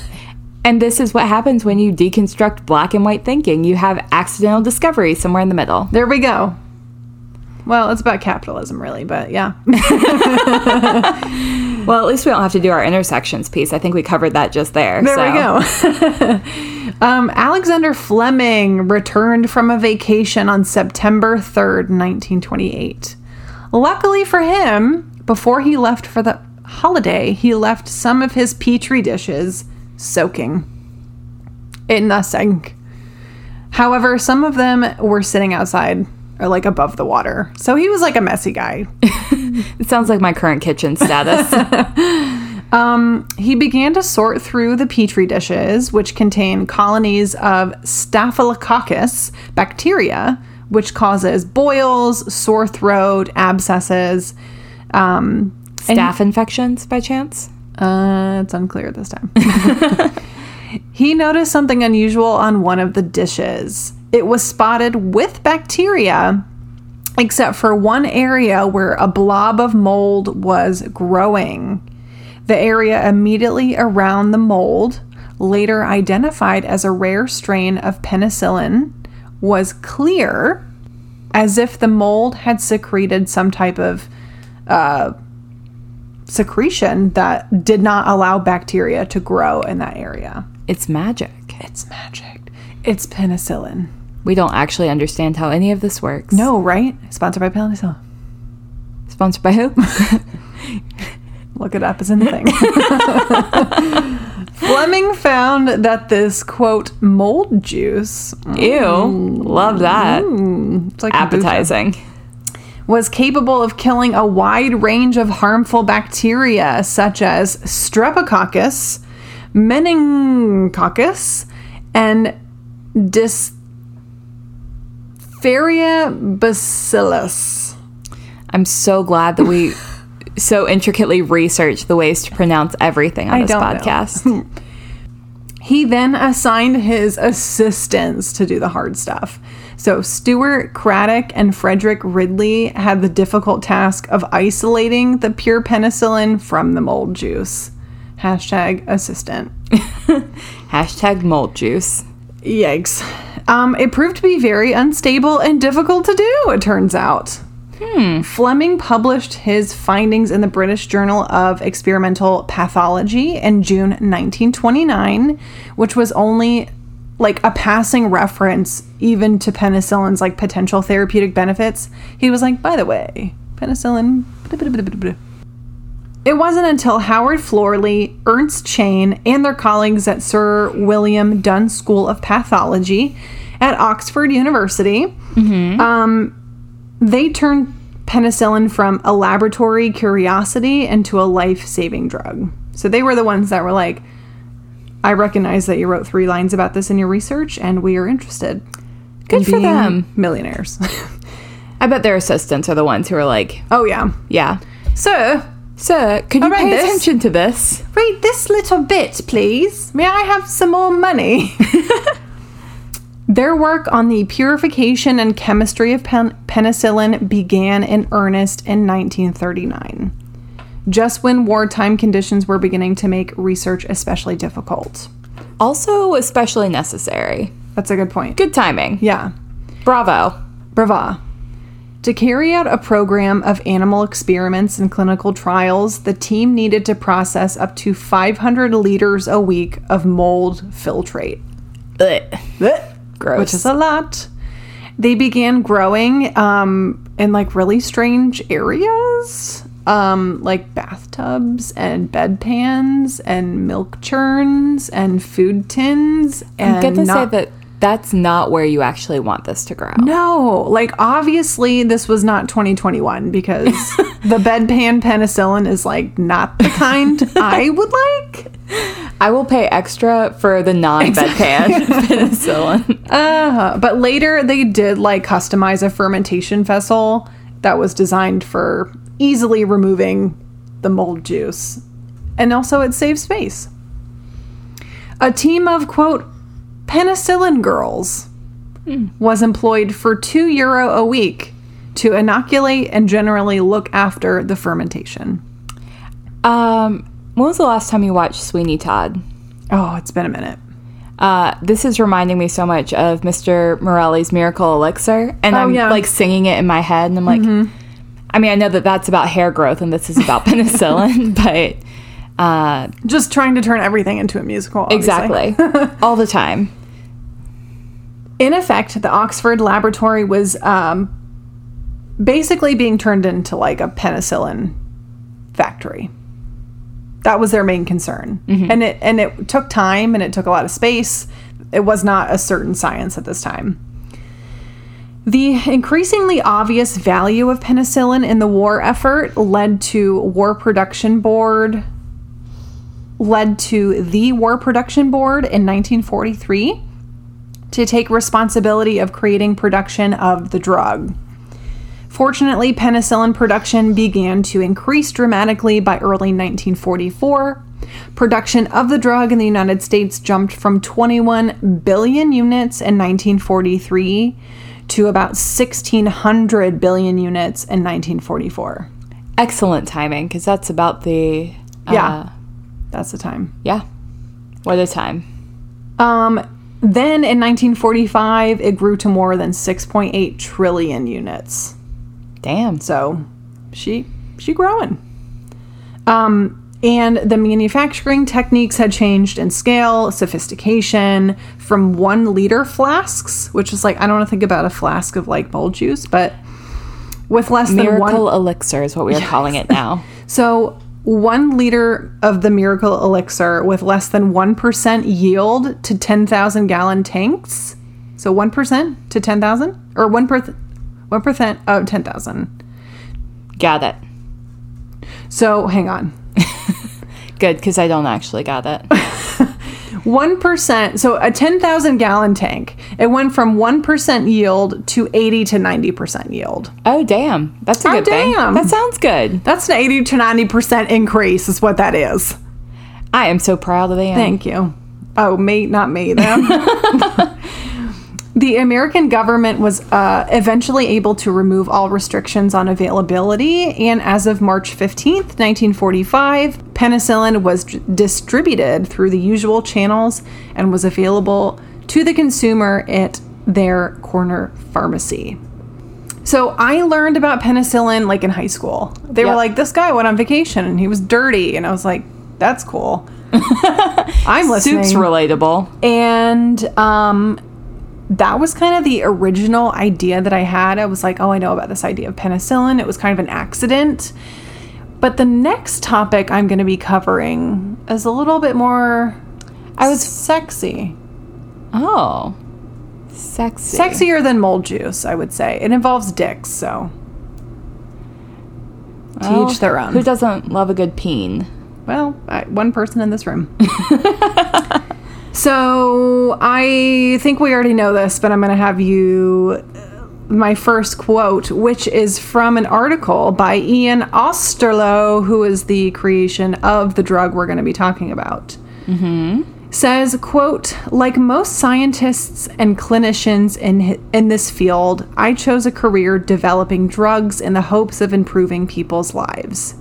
and this is what happens when you deconstruct black and white thinking. You have accidental discovery somewhere in the middle. There we go. Well, it's about capitalism, really, but yeah. Well, at least we don't have to do our intersections piece. I think we covered that just there. There so. we go. um, Alexander Fleming returned from a vacation on September 3rd, 1928. Luckily for him, before he left for the holiday, he left some of his petri dishes soaking in the sink. However, some of them were sitting outside or like above the water. So he was like a messy guy. It sounds like my current kitchen status. He began to sort through the petri dishes, which contain colonies of Staphylococcus bacteria, which causes boils, sore throat, abscesses. Um, Staph infections by chance? Uh, it's unclear this time. he noticed something unusual on one of the dishes. It was spotted with bacteria, except for one area where a blob of mold was growing. The area immediately around the mold, later identified as a rare strain of penicillin, was clear, as if the mold had secreted some type of uh, secretion that did not allow bacteria to grow in that area. It's magic. It's magic. It's penicillin. We don't actually understand how any of this works. No, right? Sponsored by penicillin. Sponsored by who? Look it up, it's in the thing. Fleming found that this quote mold juice Ew. Love that. Mm, it's like Appetizing. was capable of killing a wide range of harmful bacteria such as streptococcus, meningococcus, and diphtheria bacillus. I'm so glad that we so intricately researched the ways to pronounce everything on I this podcast. He then assigned his assistants to do the hard stuff. So Stuart Craddock and Frederick Ridley had the difficult task of isolating the pure penicillin from the mold juice. Hashtag assistant. Hashtag mold juice. Yikes. Um, it proved to be very unstable and difficult to do, it turns out. Fleming published his findings in the British Journal of Experimental Pathology in June 1929, which was only like a passing reference even to penicillin's like potential therapeutic benefits. He was like, by the way, penicillin. It wasn't until Howard Florey, Ernst Chain, and their colleagues at Sir William Dunn School of Pathology at Oxford University, um, they turned penicillin from a laboratory curiosity into a life saving drug. So they were the ones that were like, I recognize that you wrote three lines about this in your research, and we are interested. Good in for them. Millionaires. I bet their assistants are the ones who are like, oh, yeah. yeah. Sir, Sir, could you right, pay this- attention to this? Read this little bit, please. May I have some more money? Their work on the purification and chemistry of pen- penicillin began in earnest in 1939, just when wartime conditions were beginning to make research especially difficult. Also, especially necessary. That's a good point. Good timing. Yeah. Bravo. Brava. To carry out a program of animal experiments and clinical trials, the team needed to process up to 500 liters a week of mold filtrate. Ugh. Gross. Which is a lot. They began growing um, in like really strange areas, um, like bathtubs and bedpans and milk churns and food tins. And I'm gonna say not- that that's not where you actually want this to grow. no, like obviously this was not 2021 because the bedpan penicillin is like not the kind I would like. I will pay extra for the non-bedpan penicillin. Uh, but later they did like customize a fermentation vessel that was designed for easily removing the mold juice. And also it saves space. A team of quote penicillin girls was employed for 2 euro a week to inoculate and generally look after the fermentation. Um, when was the last time you watched Sweeney Todd? Oh, it's been a minute. Uh, this is reminding me so much of Mr. Morelli's Miracle Elixir, and Oh, I'm yeah. Mm-hmm. like singing it in my head, and I'm like, I mean, I know that that's about hair growth, and this is about penicillin, but uh, Just trying to turn everything into a musical. obviously. exactly, all the time. In effect, the Oxford laboratory was um, basically being turned into like a penicillin factory. That was their main concern, and it and it took time and it took a lot of space. It was not a certain science at this time. The increasingly obvious value of penicillin in the war effort led to War Production Board led to the War Production Board in 1943 to take responsibility of creating production of the drug. Fortunately, penicillin production began to increase dramatically by early 1944. Production of the drug in the United States jumped from 21 billion units in 1943 to about 1600 billion units in 1944. Excellent timing, because that's about the. Uh, Yeah. That's the time. Yeah. What a time. Um, then in 1945, it grew to more than 6.8 trillion units. Damn. So she she growing. Um, and the manufacturing techniques had changed in scale, sophistication from one liter flasks, which is like I don't want to think about a flask of like bowl juice, but with less than Miracle one. elixir is what we are calling it now. So one liter of the miracle elixir with less than one percent yield to ten thousand gallon tanks. So one percent to ten thousand, or one one percent of ten thousand. Got it. So hang on. Good, because I don't actually got it. 1%, so a 10,000 gallon tank, it went from 1% yield to 80 to 90% yield. Oh, damn. That's a Oh, good thing. damn. That sounds good. That's an 80 to 90% increase, is what that is. I am so proud of them. Thank you. Oh, me, not me, them. the American government was uh, eventually able to remove all restrictions on availability, and as of March 15th, 1945, penicillin was d- distributed through the usual channels and was available to the consumer at their corner pharmacy. So I learned about penicillin like in high school. They were like, this guy went on vacation and he was dirty, and I was like, that's cool. I'm listening. Soup's relatable. And um, that was kind of the original idea that I had. I was like, oh, I know about this idea of penicillin. It was kind of an accident. But the next topic I'm going to be covering is a little bit more. I was sexy. Oh. Sexy. Sexier than mold juice, I would say. It involves dicks, so. To each their own. Who doesn't love a good peen? Well, I, one person in this room. so I think we already know this, but I'm going to have you uh, my first quote, which is from an article by Ian Osterloh, who is the creation of the drug we're going to be talking about. Says, quote, like most scientists and clinicians in, in this field, I chose a career developing drugs in the hopes of improving people's lives.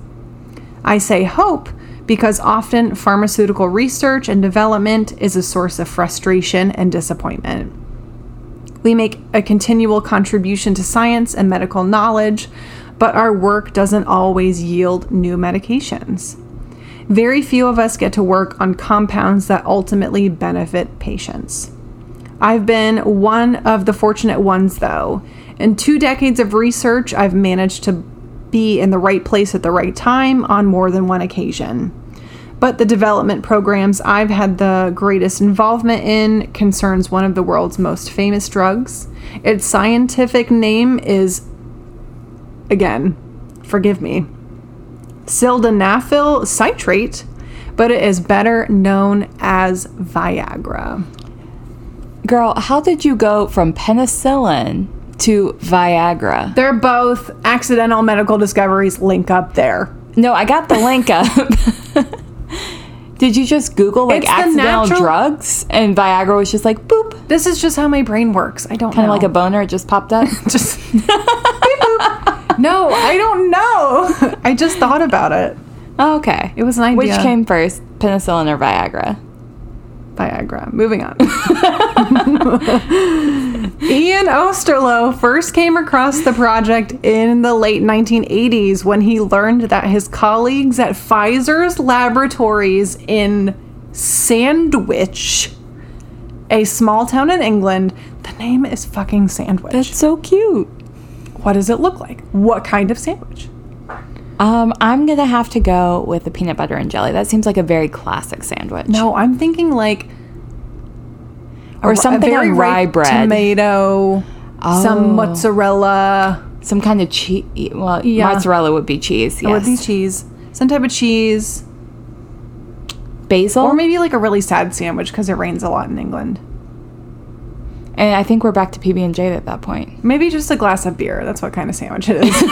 I say hope because often pharmaceutical research and development is a source of frustration and disappointment. We make a continual contribution to science and medical knowledge, but our work doesn't always yield new medications. Very few of us get to work on compounds that ultimately benefit patients. I've been one of the fortunate ones, though. In two decades of research, I've managed to be in the right place at the right time on more than one occasion. But the development programs I've had the greatest involvement in concerns one of the world's most famous drugs. Its scientific name is, again, forgive me, sildenafil citrate, but it is better known as Viagra. Girl, how did you go from penicillin to Viagra? They're both accidental medical discoveries link up there. No, I got the link up. did you just Google like It's accidental natural- drugs and Viagra was just like boop? This is just how my brain works. I don't know. Kind of like a boner It just popped up? just No, I don't know. I just thought about it. Oh, okay. It was an idea. Which came first, penicillin or Viagra? Viagra. Moving on. Ian Osterloh first came across the project in the late 1980s when he learned that his colleagues at Pfizer's laboratories in Sandwich, a small town in England, the name is fucking Sandwich. That's so cute. what does it look like? What kind of sandwich? Um, I'm gonna have to go with the peanut butter and jelly. That seems like a very classic sandwich. No, I'm thinking like or a something very on rye bread. tomato, Oh. some mozzarella. Some kind of cheese. Well, Yeah. mozzarella would be cheese. It would be cheese. Some type of cheese. Basil. Or maybe like a really sad sandwich because it rains a lot in England. And I think we're back to PB and J at that point. Maybe just a glass of beer. That's what kind of sandwich it is.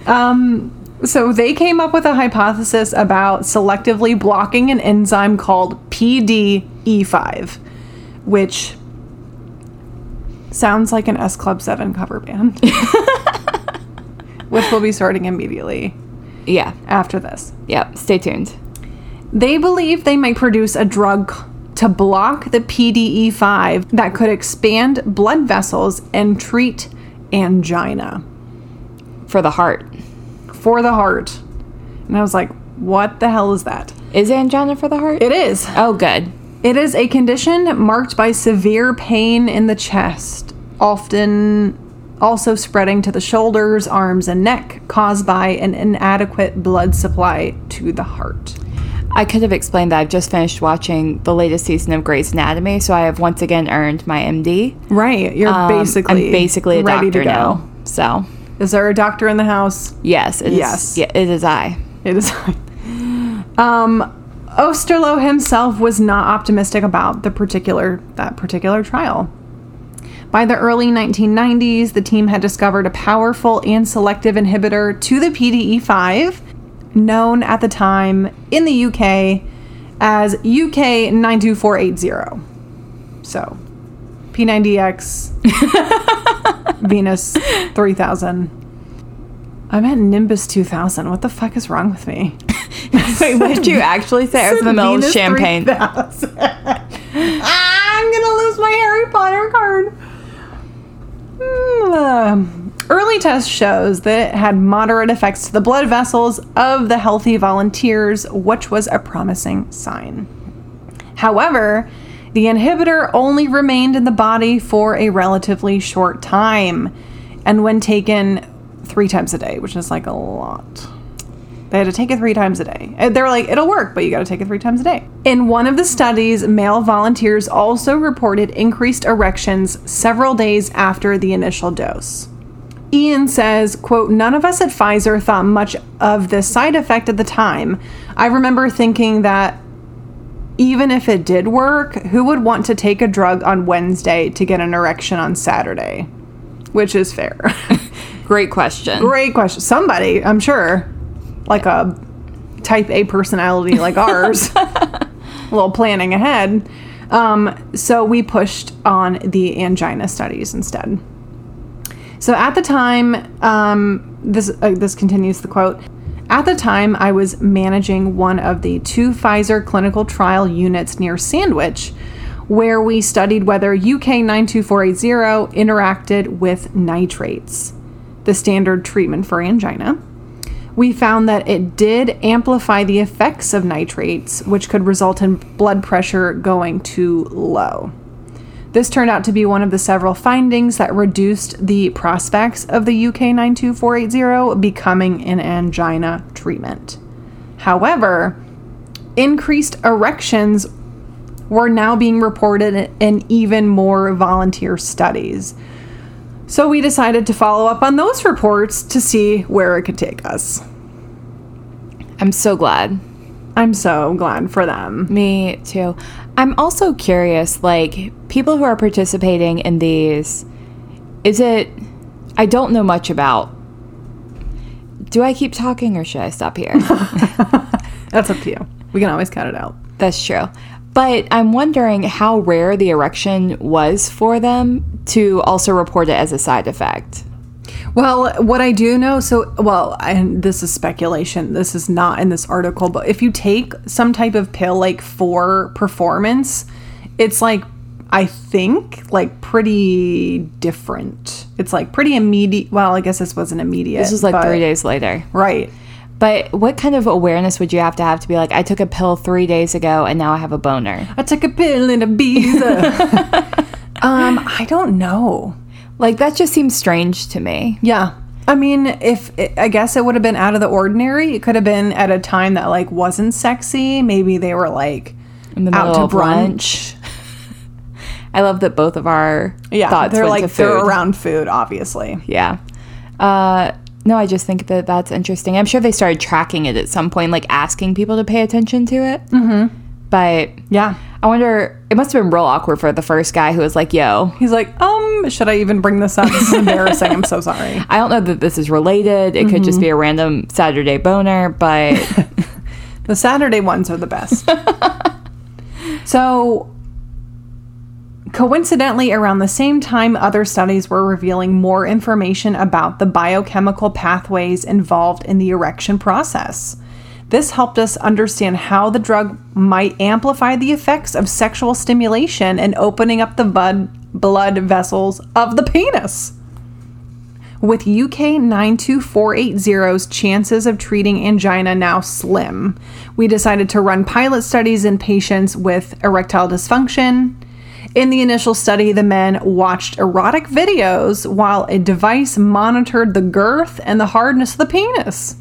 um, so they came up with a hypothesis about selectively blocking an enzyme called PDE5, which sounds like an S Club 7 cover band. which will be starting immediately Yeah. after this. Yep. Stay tuned. They believe they might produce a drug to block the PDE5 that could expand blood vessels and treat angina For the heart. For the heart. And I was like, what the hell is that? Is angina for the heart? It is. oh, good. It is a condition marked by severe pain in the chest, often also spreading to the shoulders, arms, and neck, caused by an inadequate blood supply to the heart. I could have explained that I've just finished watching the latest season of Grey's Anatomy, so I have once again earned my MD. Right. You're Um, basically I'm basically a ready doctor to go. now. So Is there a doctor in the house? yes, it is- Yes. yeah, it is I. It is. I. Um, Osterloh himself was not optimistic about the particular that particular trial. By the early 1990s, the team had discovered a powerful and selective inhibitor to the PDE5, known at the time in the UK as UK 92480. So, P90X, Venus 3000. I meant Nimbus 2000. What the fuck is wrong with me? Wait, what did you actually say? I was the middle of champagne. 3000. I'm gonna lose my Harry Potter card. Hmm, um, early test shows that it had moderate effects to the blood vessels of the healthy volunteers, which was a promising sign. However, the inhibitor only remained in the body for a relatively short time, and when taken three times a day, which is like a lot. They had to take it three times a day. They were like, it'll work, but you got to take it three times a day. In one of the studies, male volunteers also reported increased erections several days after the initial dose. Ian says, quote, none of us at Pfizer thought much of this side effect at the time. I remember thinking that even if it did work, who would want to take a drug on Wednesday to get an erection on Saturday? Which is fair. Great question. Great question. Somebody, I'm sure, like a type A personality like ours, a little planning ahead. Um, so we pushed on the angina studies instead. So at the time, um, this uh, this continues the quote. At the time, I was managing one of the two Pfizer clinical trial units near Sandwich, where we studied whether UK 92480 interacted with nitrates, the standard treatment for angina. We found that it did amplify the effects of nitrates, which could result in blood pressure going too low. This turned out to be one of the several findings that reduced the prospects of the UK 92480 becoming an angina treatment. However, increased erections were now being reported in even more volunteer studies. So we decided to follow up on those reports to see where it could take us. I'm so glad. I'm so glad for them. Me too. I'm also curious, like, people who are participating in these, is it, I don't know much about. Do I keep talking or should I stop here? That's up to you. We can always cut it out. That's true. But I'm wondering how rare the erection was for them to also report it as a side effect. Well, what I do know, so, well, and this is speculation. This is not in this article, but if you take some type of pill like for performance, it's like, I think, like pretty different. It's like pretty immediate. Well, I guess this wasn't immediate. This was like but- three days later. Right. But what kind of awareness would you have to have to be like, I took a pill three days ago and now I have a boner? I took a pill in Ibiza. um, I don't know. Like, that just seems strange to me. Yeah. I mean, if I guess it would have been out of the ordinary, it could have been at a time that like wasn't sexy. Maybe they were like In the out to brunch. lunch. I love that both of our Yeah, thoughts they're like they're food. around food, obviously. Yeah. Uh, no, I just think that that's interesting. I'm sure they started tracking it at some point, like asking people to pay attention to it. Mm-hmm. But Yeah, I wonder, it must have been real awkward for the first guy who was like, yo, He's like, um, should I even bring this up? This is embarrassing. I'm so sorry. I don't know that this is related. It could just be a random Saturday boner, but The Saturday ones are the best. so, coincidentally, around the same time, other studies were revealing more information about the biochemical pathways involved in the erection process. This helped us understand how the drug might amplify the effects of sexual stimulation and opening up the bud- blood vessels of the penis. With UK 92480's chances of treating angina now slim, we decided to run pilot studies in patients with erectile dysfunction. In the initial study, the men watched erotic videos while a device monitored the girth and the hardness of the penis.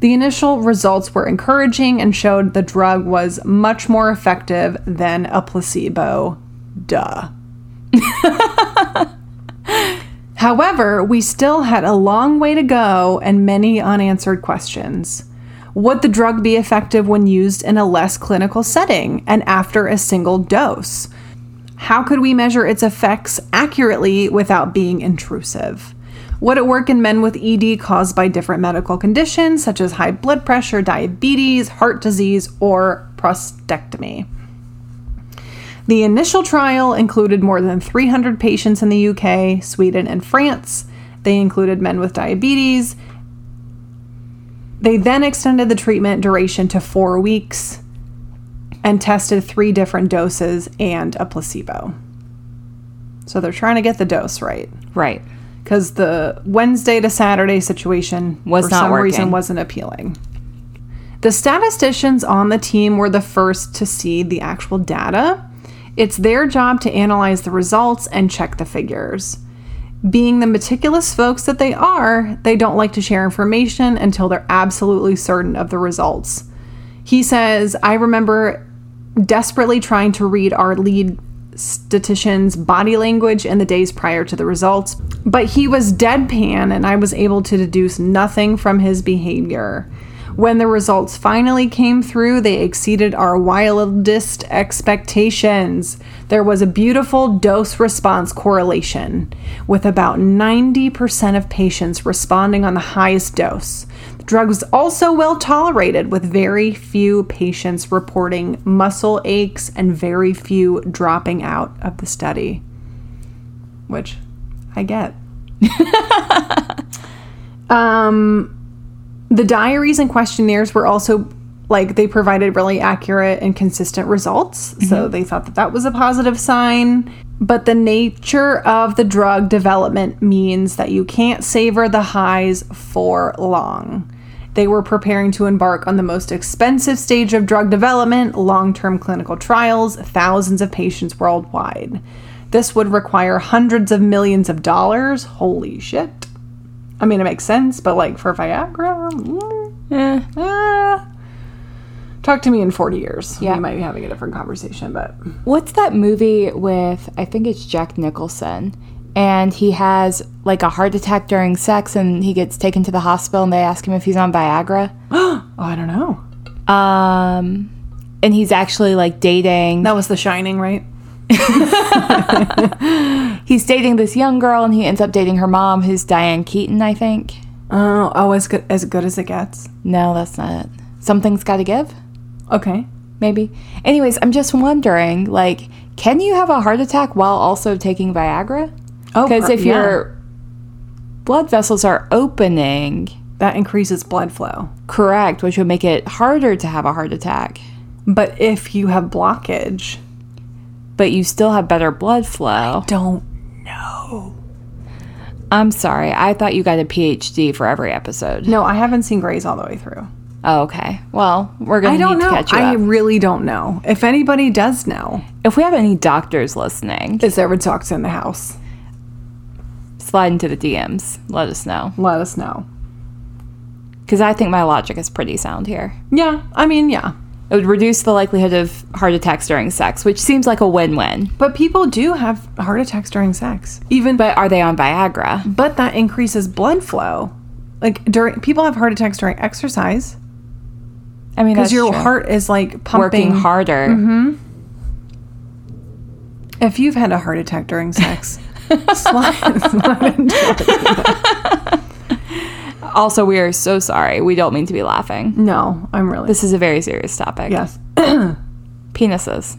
The initial results were encouraging and showed the drug was much more effective than a placebo. Duh. However, we still had a long way to go and many unanswered questions. Would the drug be effective when used in a less clinical setting and after a single dose? How could we measure its effects accurately without being intrusive? Would it work in men with ED caused by different medical conditions such as high blood pressure, diabetes, heart disease, or prostatectomy? The initial trial included more than 300 patients in the UK, Sweden, and France. They included men with diabetes. They then extended the treatment duration to four weeks and tested three different doses and a placebo. So they're trying to get the dose right right. Because the Wednesday to Saturday situation Was for not some reason working. wasn't appealing. The statisticians on the team were the first to see the actual data. It's their job to analyze the results and check the figures. Being the meticulous folks that they are, they don't like to share information until they're absolutely certain of the results. He says, I remember desperately trying to read our lead statistician's body language in the days prior to the results, but he was deadpan and I was able to deduce nothing from his behavior. When the results finally came through, they exceeded our wildest expectations. There was a beautiful dose response correlation, with about 90% of patients responding on the highest dose. The drug was also well tolerated, with very few patients reporting muscle aches and very few dropping out of the study. Which I get. um, the diaries and questionnaires were also like they provided really accurate and consistent results. So they thought that that was a positive sign. But the nature of the drug development means that you can't savor the highs for long. They were preparing to embark on the most expensive stage of drug development, long term clinical trials, thousands of patients worldwide. This would require hundreds of millions of dollars. Holy shit. I mean, it makes sense, but like for Viagra, mm, Eh. Talk to me in 40 years. Yeah. We might be having a different conversation, but What's that movie with, I think it's Jack Nicholson, and he has like a heart attack during sex and he gets taken to the hospital and they ask him if he's on Viagra? oh, I don't know. Um, and he's actually like dating. That was The Shining, right? He's dating this young girl and he ends up dating her mom, who's Diane Keaton, I think. Oh, oh, as good as good as it gets. No, that's not it. Something's got to give, Okay. maybe. Anyways, I'm just wondering, like, can you have a heart attack while also taking Viagra? Oh, Because per- uh, if yeah. your blood vessels are opening, that increases blood flow. correct, which would make it harder to have a heart attack, But if you have blockage, but you still have better blood flow. I don't know. I'm sorry, I thought you got a PhD for every episode. No, I haven't seen Grey's all the way through. Oh, okay. Well, we're gonna don't need know. to catch you I up. really don't know. If anybody does know, If we have any doctors listening, is there talks in the house? slide into the DMs. Let us know. Let us know. Because I think my logic is pretty sound here. Yeah, I mean, yeah. It would reduce the likelihood of heart attacks during sex, which seems like a win win. But people do have heart attacks during sex. Even But are they on Viagra? but that increases blood flow. Like during people have heart attacks during exercise I mean, because your true. heart is like pumping working harder. Mm-hmm. If you've had a heart attack during sex, slide, slide into it. Also, we are so sorry. We don't mean to be laughing. No, I'm really. This is a very serious topic. yes. Penises.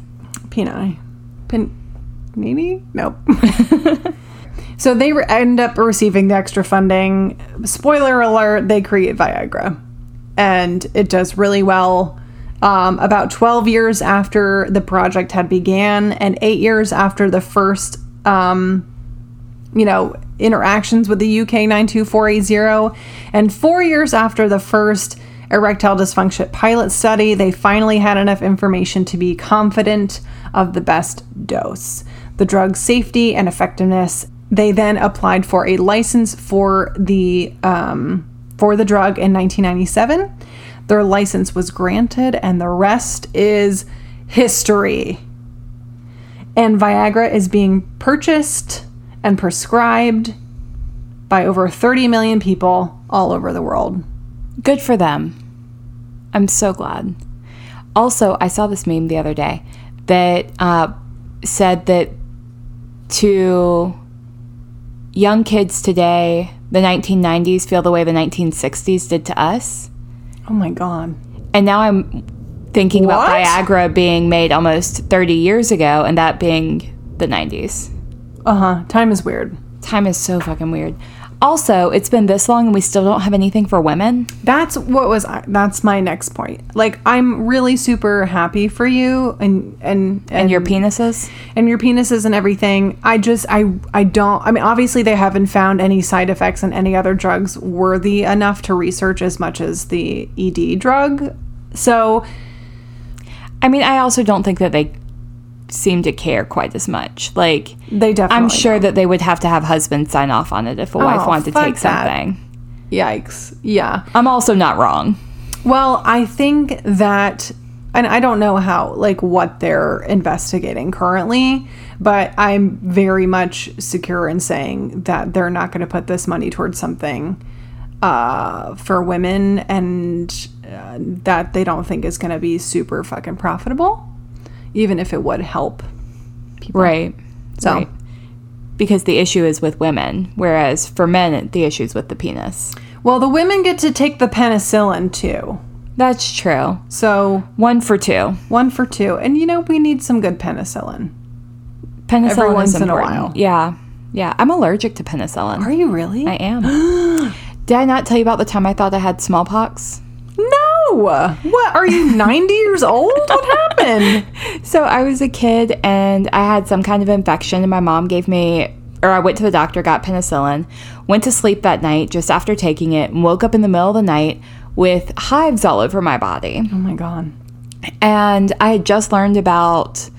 Peni. Pin. Nini? Nope. so they re- end up receiving the extra funding. Spoiler alert, they create Viagra. And it does really well. Um, about 12 years after the project had began and eight years after the first um, you know, interactions with the UK 92480. And four years after the first erectile dysfunction pilot study, they finally had enough information to be confident of the best dose, the drug's safety and effectiveness. They then applied for a license for the um, for the drug in 1997. Their license was granted, and the rest is history and Viagra is being purchased and prescribed by over 30 million people all over the world. Good for them. I'm so glad. Also, I saw this meme the other day that uh, said that to young kids today, the 1990s feel the way the 1960s did to us. Oh my god. And now I'm thinking about Viagra being made almost 30 years ago and that being the 90s. Uh-huh. Time is weird. Time is so fucking weird. Also, it's been this long and we still don't have anything for women. That's what was that's my next point. Like I'm really super happy for you and and And your penises? and your penises and everything. I just I I don't I mean obviously they haven't found any side effects and any other drugs worthy enough to research as much as the ED drug. So I mean, I also don't think that they seem to care quite as much. Like, they definitely I'm sure that they would have to have husbands sign off on it if a wife Oh, wanted to take that. something. Yikes. Yeah. I'm also not wrong. Well, I think that, and I don't know how, like, what they're investigating currently, but I'm very much secure in saying that they're not going to put this money towards something uh, for women and uh, that they don't think is going to be super fucking profitable, even if it would help people. Right. So- Right. Because the issue is with women, whereas for men, the issue is with the penis. Well, the women get to take the penicillin too. That's true. So One for two. one for two. And you know, we need some good penicillin. Penicillin Every is once in a while. Yeah. Yeah. I'm allergic to penicillin. Are you really? I am. Did I not tell you about the time I thought I had smallpox? What? Are you 90 years old? What happened? So I was a kid and I had some kind of infection, and my mom gave me, or I went to the doctor, got penicillin, went to sleep that night just after taking it, and woke up in the middle of the night with hives all over my body. Oh my God. And I had just learned about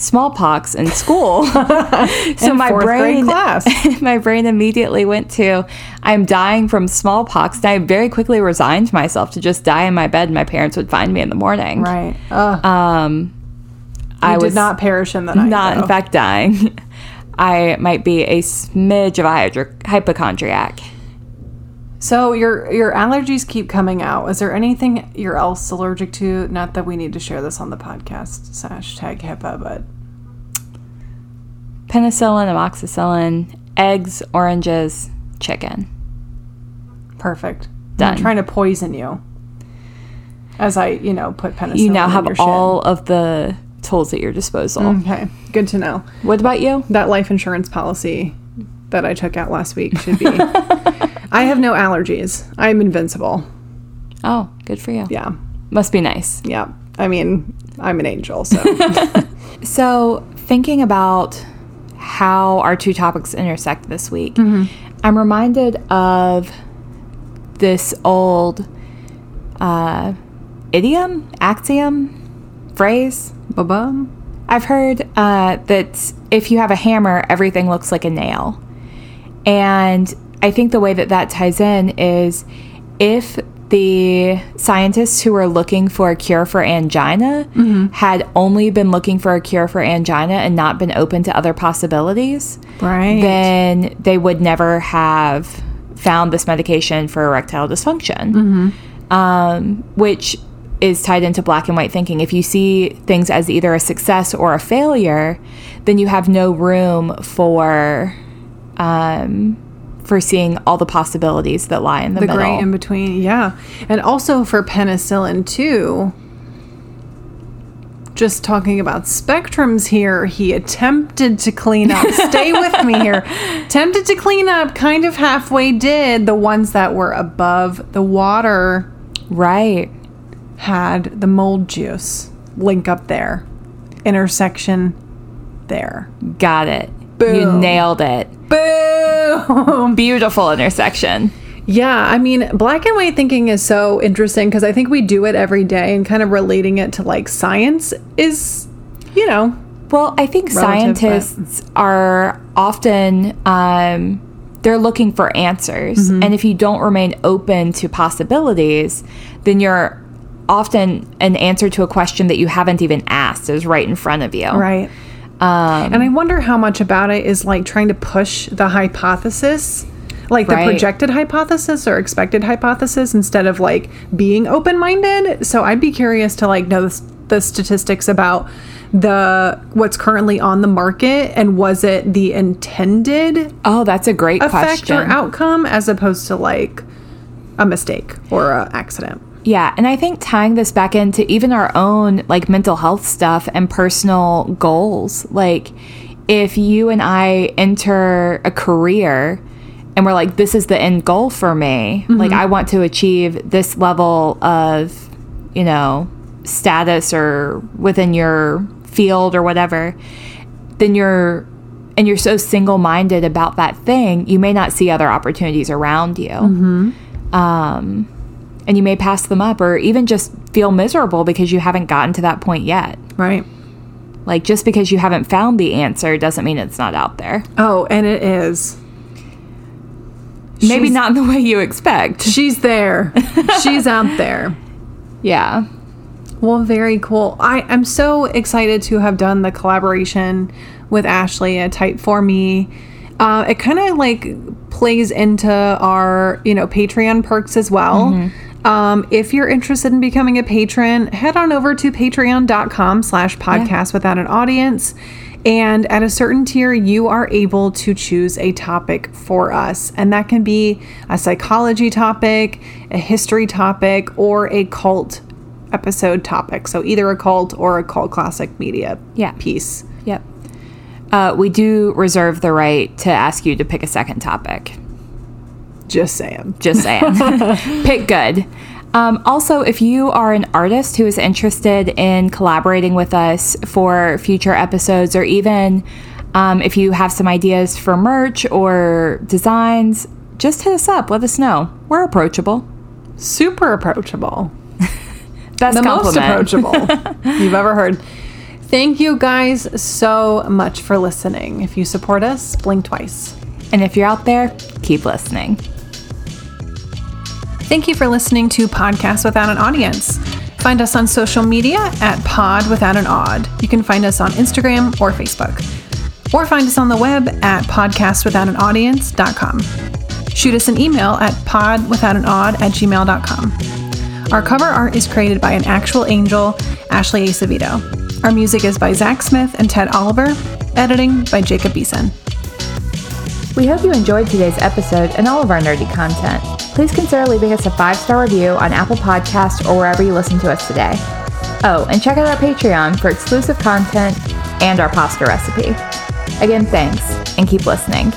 smallpox in school. so In my brain class. my brain immediately went to I'm dying from smallpox. And I very quickly resigned myself to just die in my bed and my parents would find me in the morning. Right. Uh, Um I I was did not perish in the night. not in fact dying. I might be a smidge of a hypochondriac. So your your allergies keep coming out. Is there anything you're else allergic to? Not that we need to share this on the podcast. It's hashtag HIPAA, but Penicillin, amoxicillin, eggs, oranges, chicken. perfect. Done. I'm trying to poison you. As I, you know, put penicillin. You now have all of the tools at your disposal. Okay, good to know. What about you? That life insurance policy that I took out last week should be. I have no allergies. I'm invincible. Oh, good for you. Yeah, Must be nice. yeah. I mean, I'm an angel, so So, thinking about how our two topics intersect this week, I'm reminded of this old uh, idiom, axiom, phrase. Bubba. I've heard uh, that if you have a hammer, everything looks like a nail. And I think the way that that ties in is if the scientists who were looking for a cure for angina had only been looking for a cure for angina and not been open to other possibilities, Right. then they would never have found this medication for erectile dysfunction. Um, which is tied into black and white thinking. If you see things as either a success or a failure, then you have no room for um, for seeing all the possibilities that lie in the, the middle. gray in between yeah and also for penicillin too just talking about spectrums here he attempted to clean up stay with me here attempted to clean up kind of halfway did the ones that were above the water right. had the mold juice link up there intersection there Got it. You nailed it. boom Beautiful intersection. Yeah, I mean, black and white thinking is so interesting because I think we do it every day and kind of relating it to like science is, you know, Well, I think Relative, but- scientists are often um, they're looking for answers, Mm-hmm. and if you don't remain open to possibilities, then you're often an answer to a question that you haven't even asked is right in front of you. right. Um, And I wonder how much about it is like trying to push the hypothesis, like the projected hypothesis or expected hypothesis instead of like being open minded. So I'd be curious to like know the, the statistics about the what's currently on the market and was it the intended Oh, that's a great effect question. or outcome as opposed to like a mistake or a accident. Yeah, and I think tying this back into even our own like mental health stuff and personal goals. Like if you and I enter a career and we're like this is the end goal for me, like mm-hmm. I want to achieve this level of, you know, status or within your field or whatever, then you're and you're so single-minded about that thing, you may not see other opportunities around you mm-hmm. um, and you may pass them up or even just feel miserable because you haven't gotten to that point yet. Right. Like just because you haven't found the answer doesn't mean it's not out there. Oh, and it is. Maybe She's- not in the way you expect. She's there. She's out there. Yeah. Well, very cool. I, I'm so excited to have done the collaboration with Ashley at Type for Me. Uh, it kind of like plays into our, you know, Patreon perks as well. Um, if you're interested in becoming a patron, head on over to patreon.com slash podcast without an audience. And at a certain tier, you are able to choose a topic for us. And that can be a psychology topic, a history topic, or a cult episode topic. So either a cult or a cult classic media Yeah. piece. Yep. Uh, we do reserve the right to ask you to pick a second topic. Just saying. Just saying. Pick good. Um, also, if you are an artist who is interested in collaborating with us for future episodes, or even um, if you have some ideas for merch or designs, just hit us up. Let us know. We're approachable. Super approachable. Best the compliment. most approachable you've ever heard. Thank you guys so much for listening. If you support us, blink twice. And if you're out there, keep listening. Thank you for listening to Podcast Without an Audience. Find us on social media at Pod Without an Odd. You can find us on Instagram or Facebook. Or find us on the web at podcastwithoutanaudience.com. Shoot us an email at podwithoutanod at gmail.com. Our cover art is created by an actual angel, Ashley Acevedo. Our music is by Zach Smith and Ted Oliver. Editing by Jacob Beeson. We hope you enjoyed today's episode and all of our nerdy content. Please consider leaving us a five star review on Apple Podcasts or wherever you listen to us today. Oh, and check out our Patreon for exclusive content and our pasta recipe. Again, thanks, and keep listening.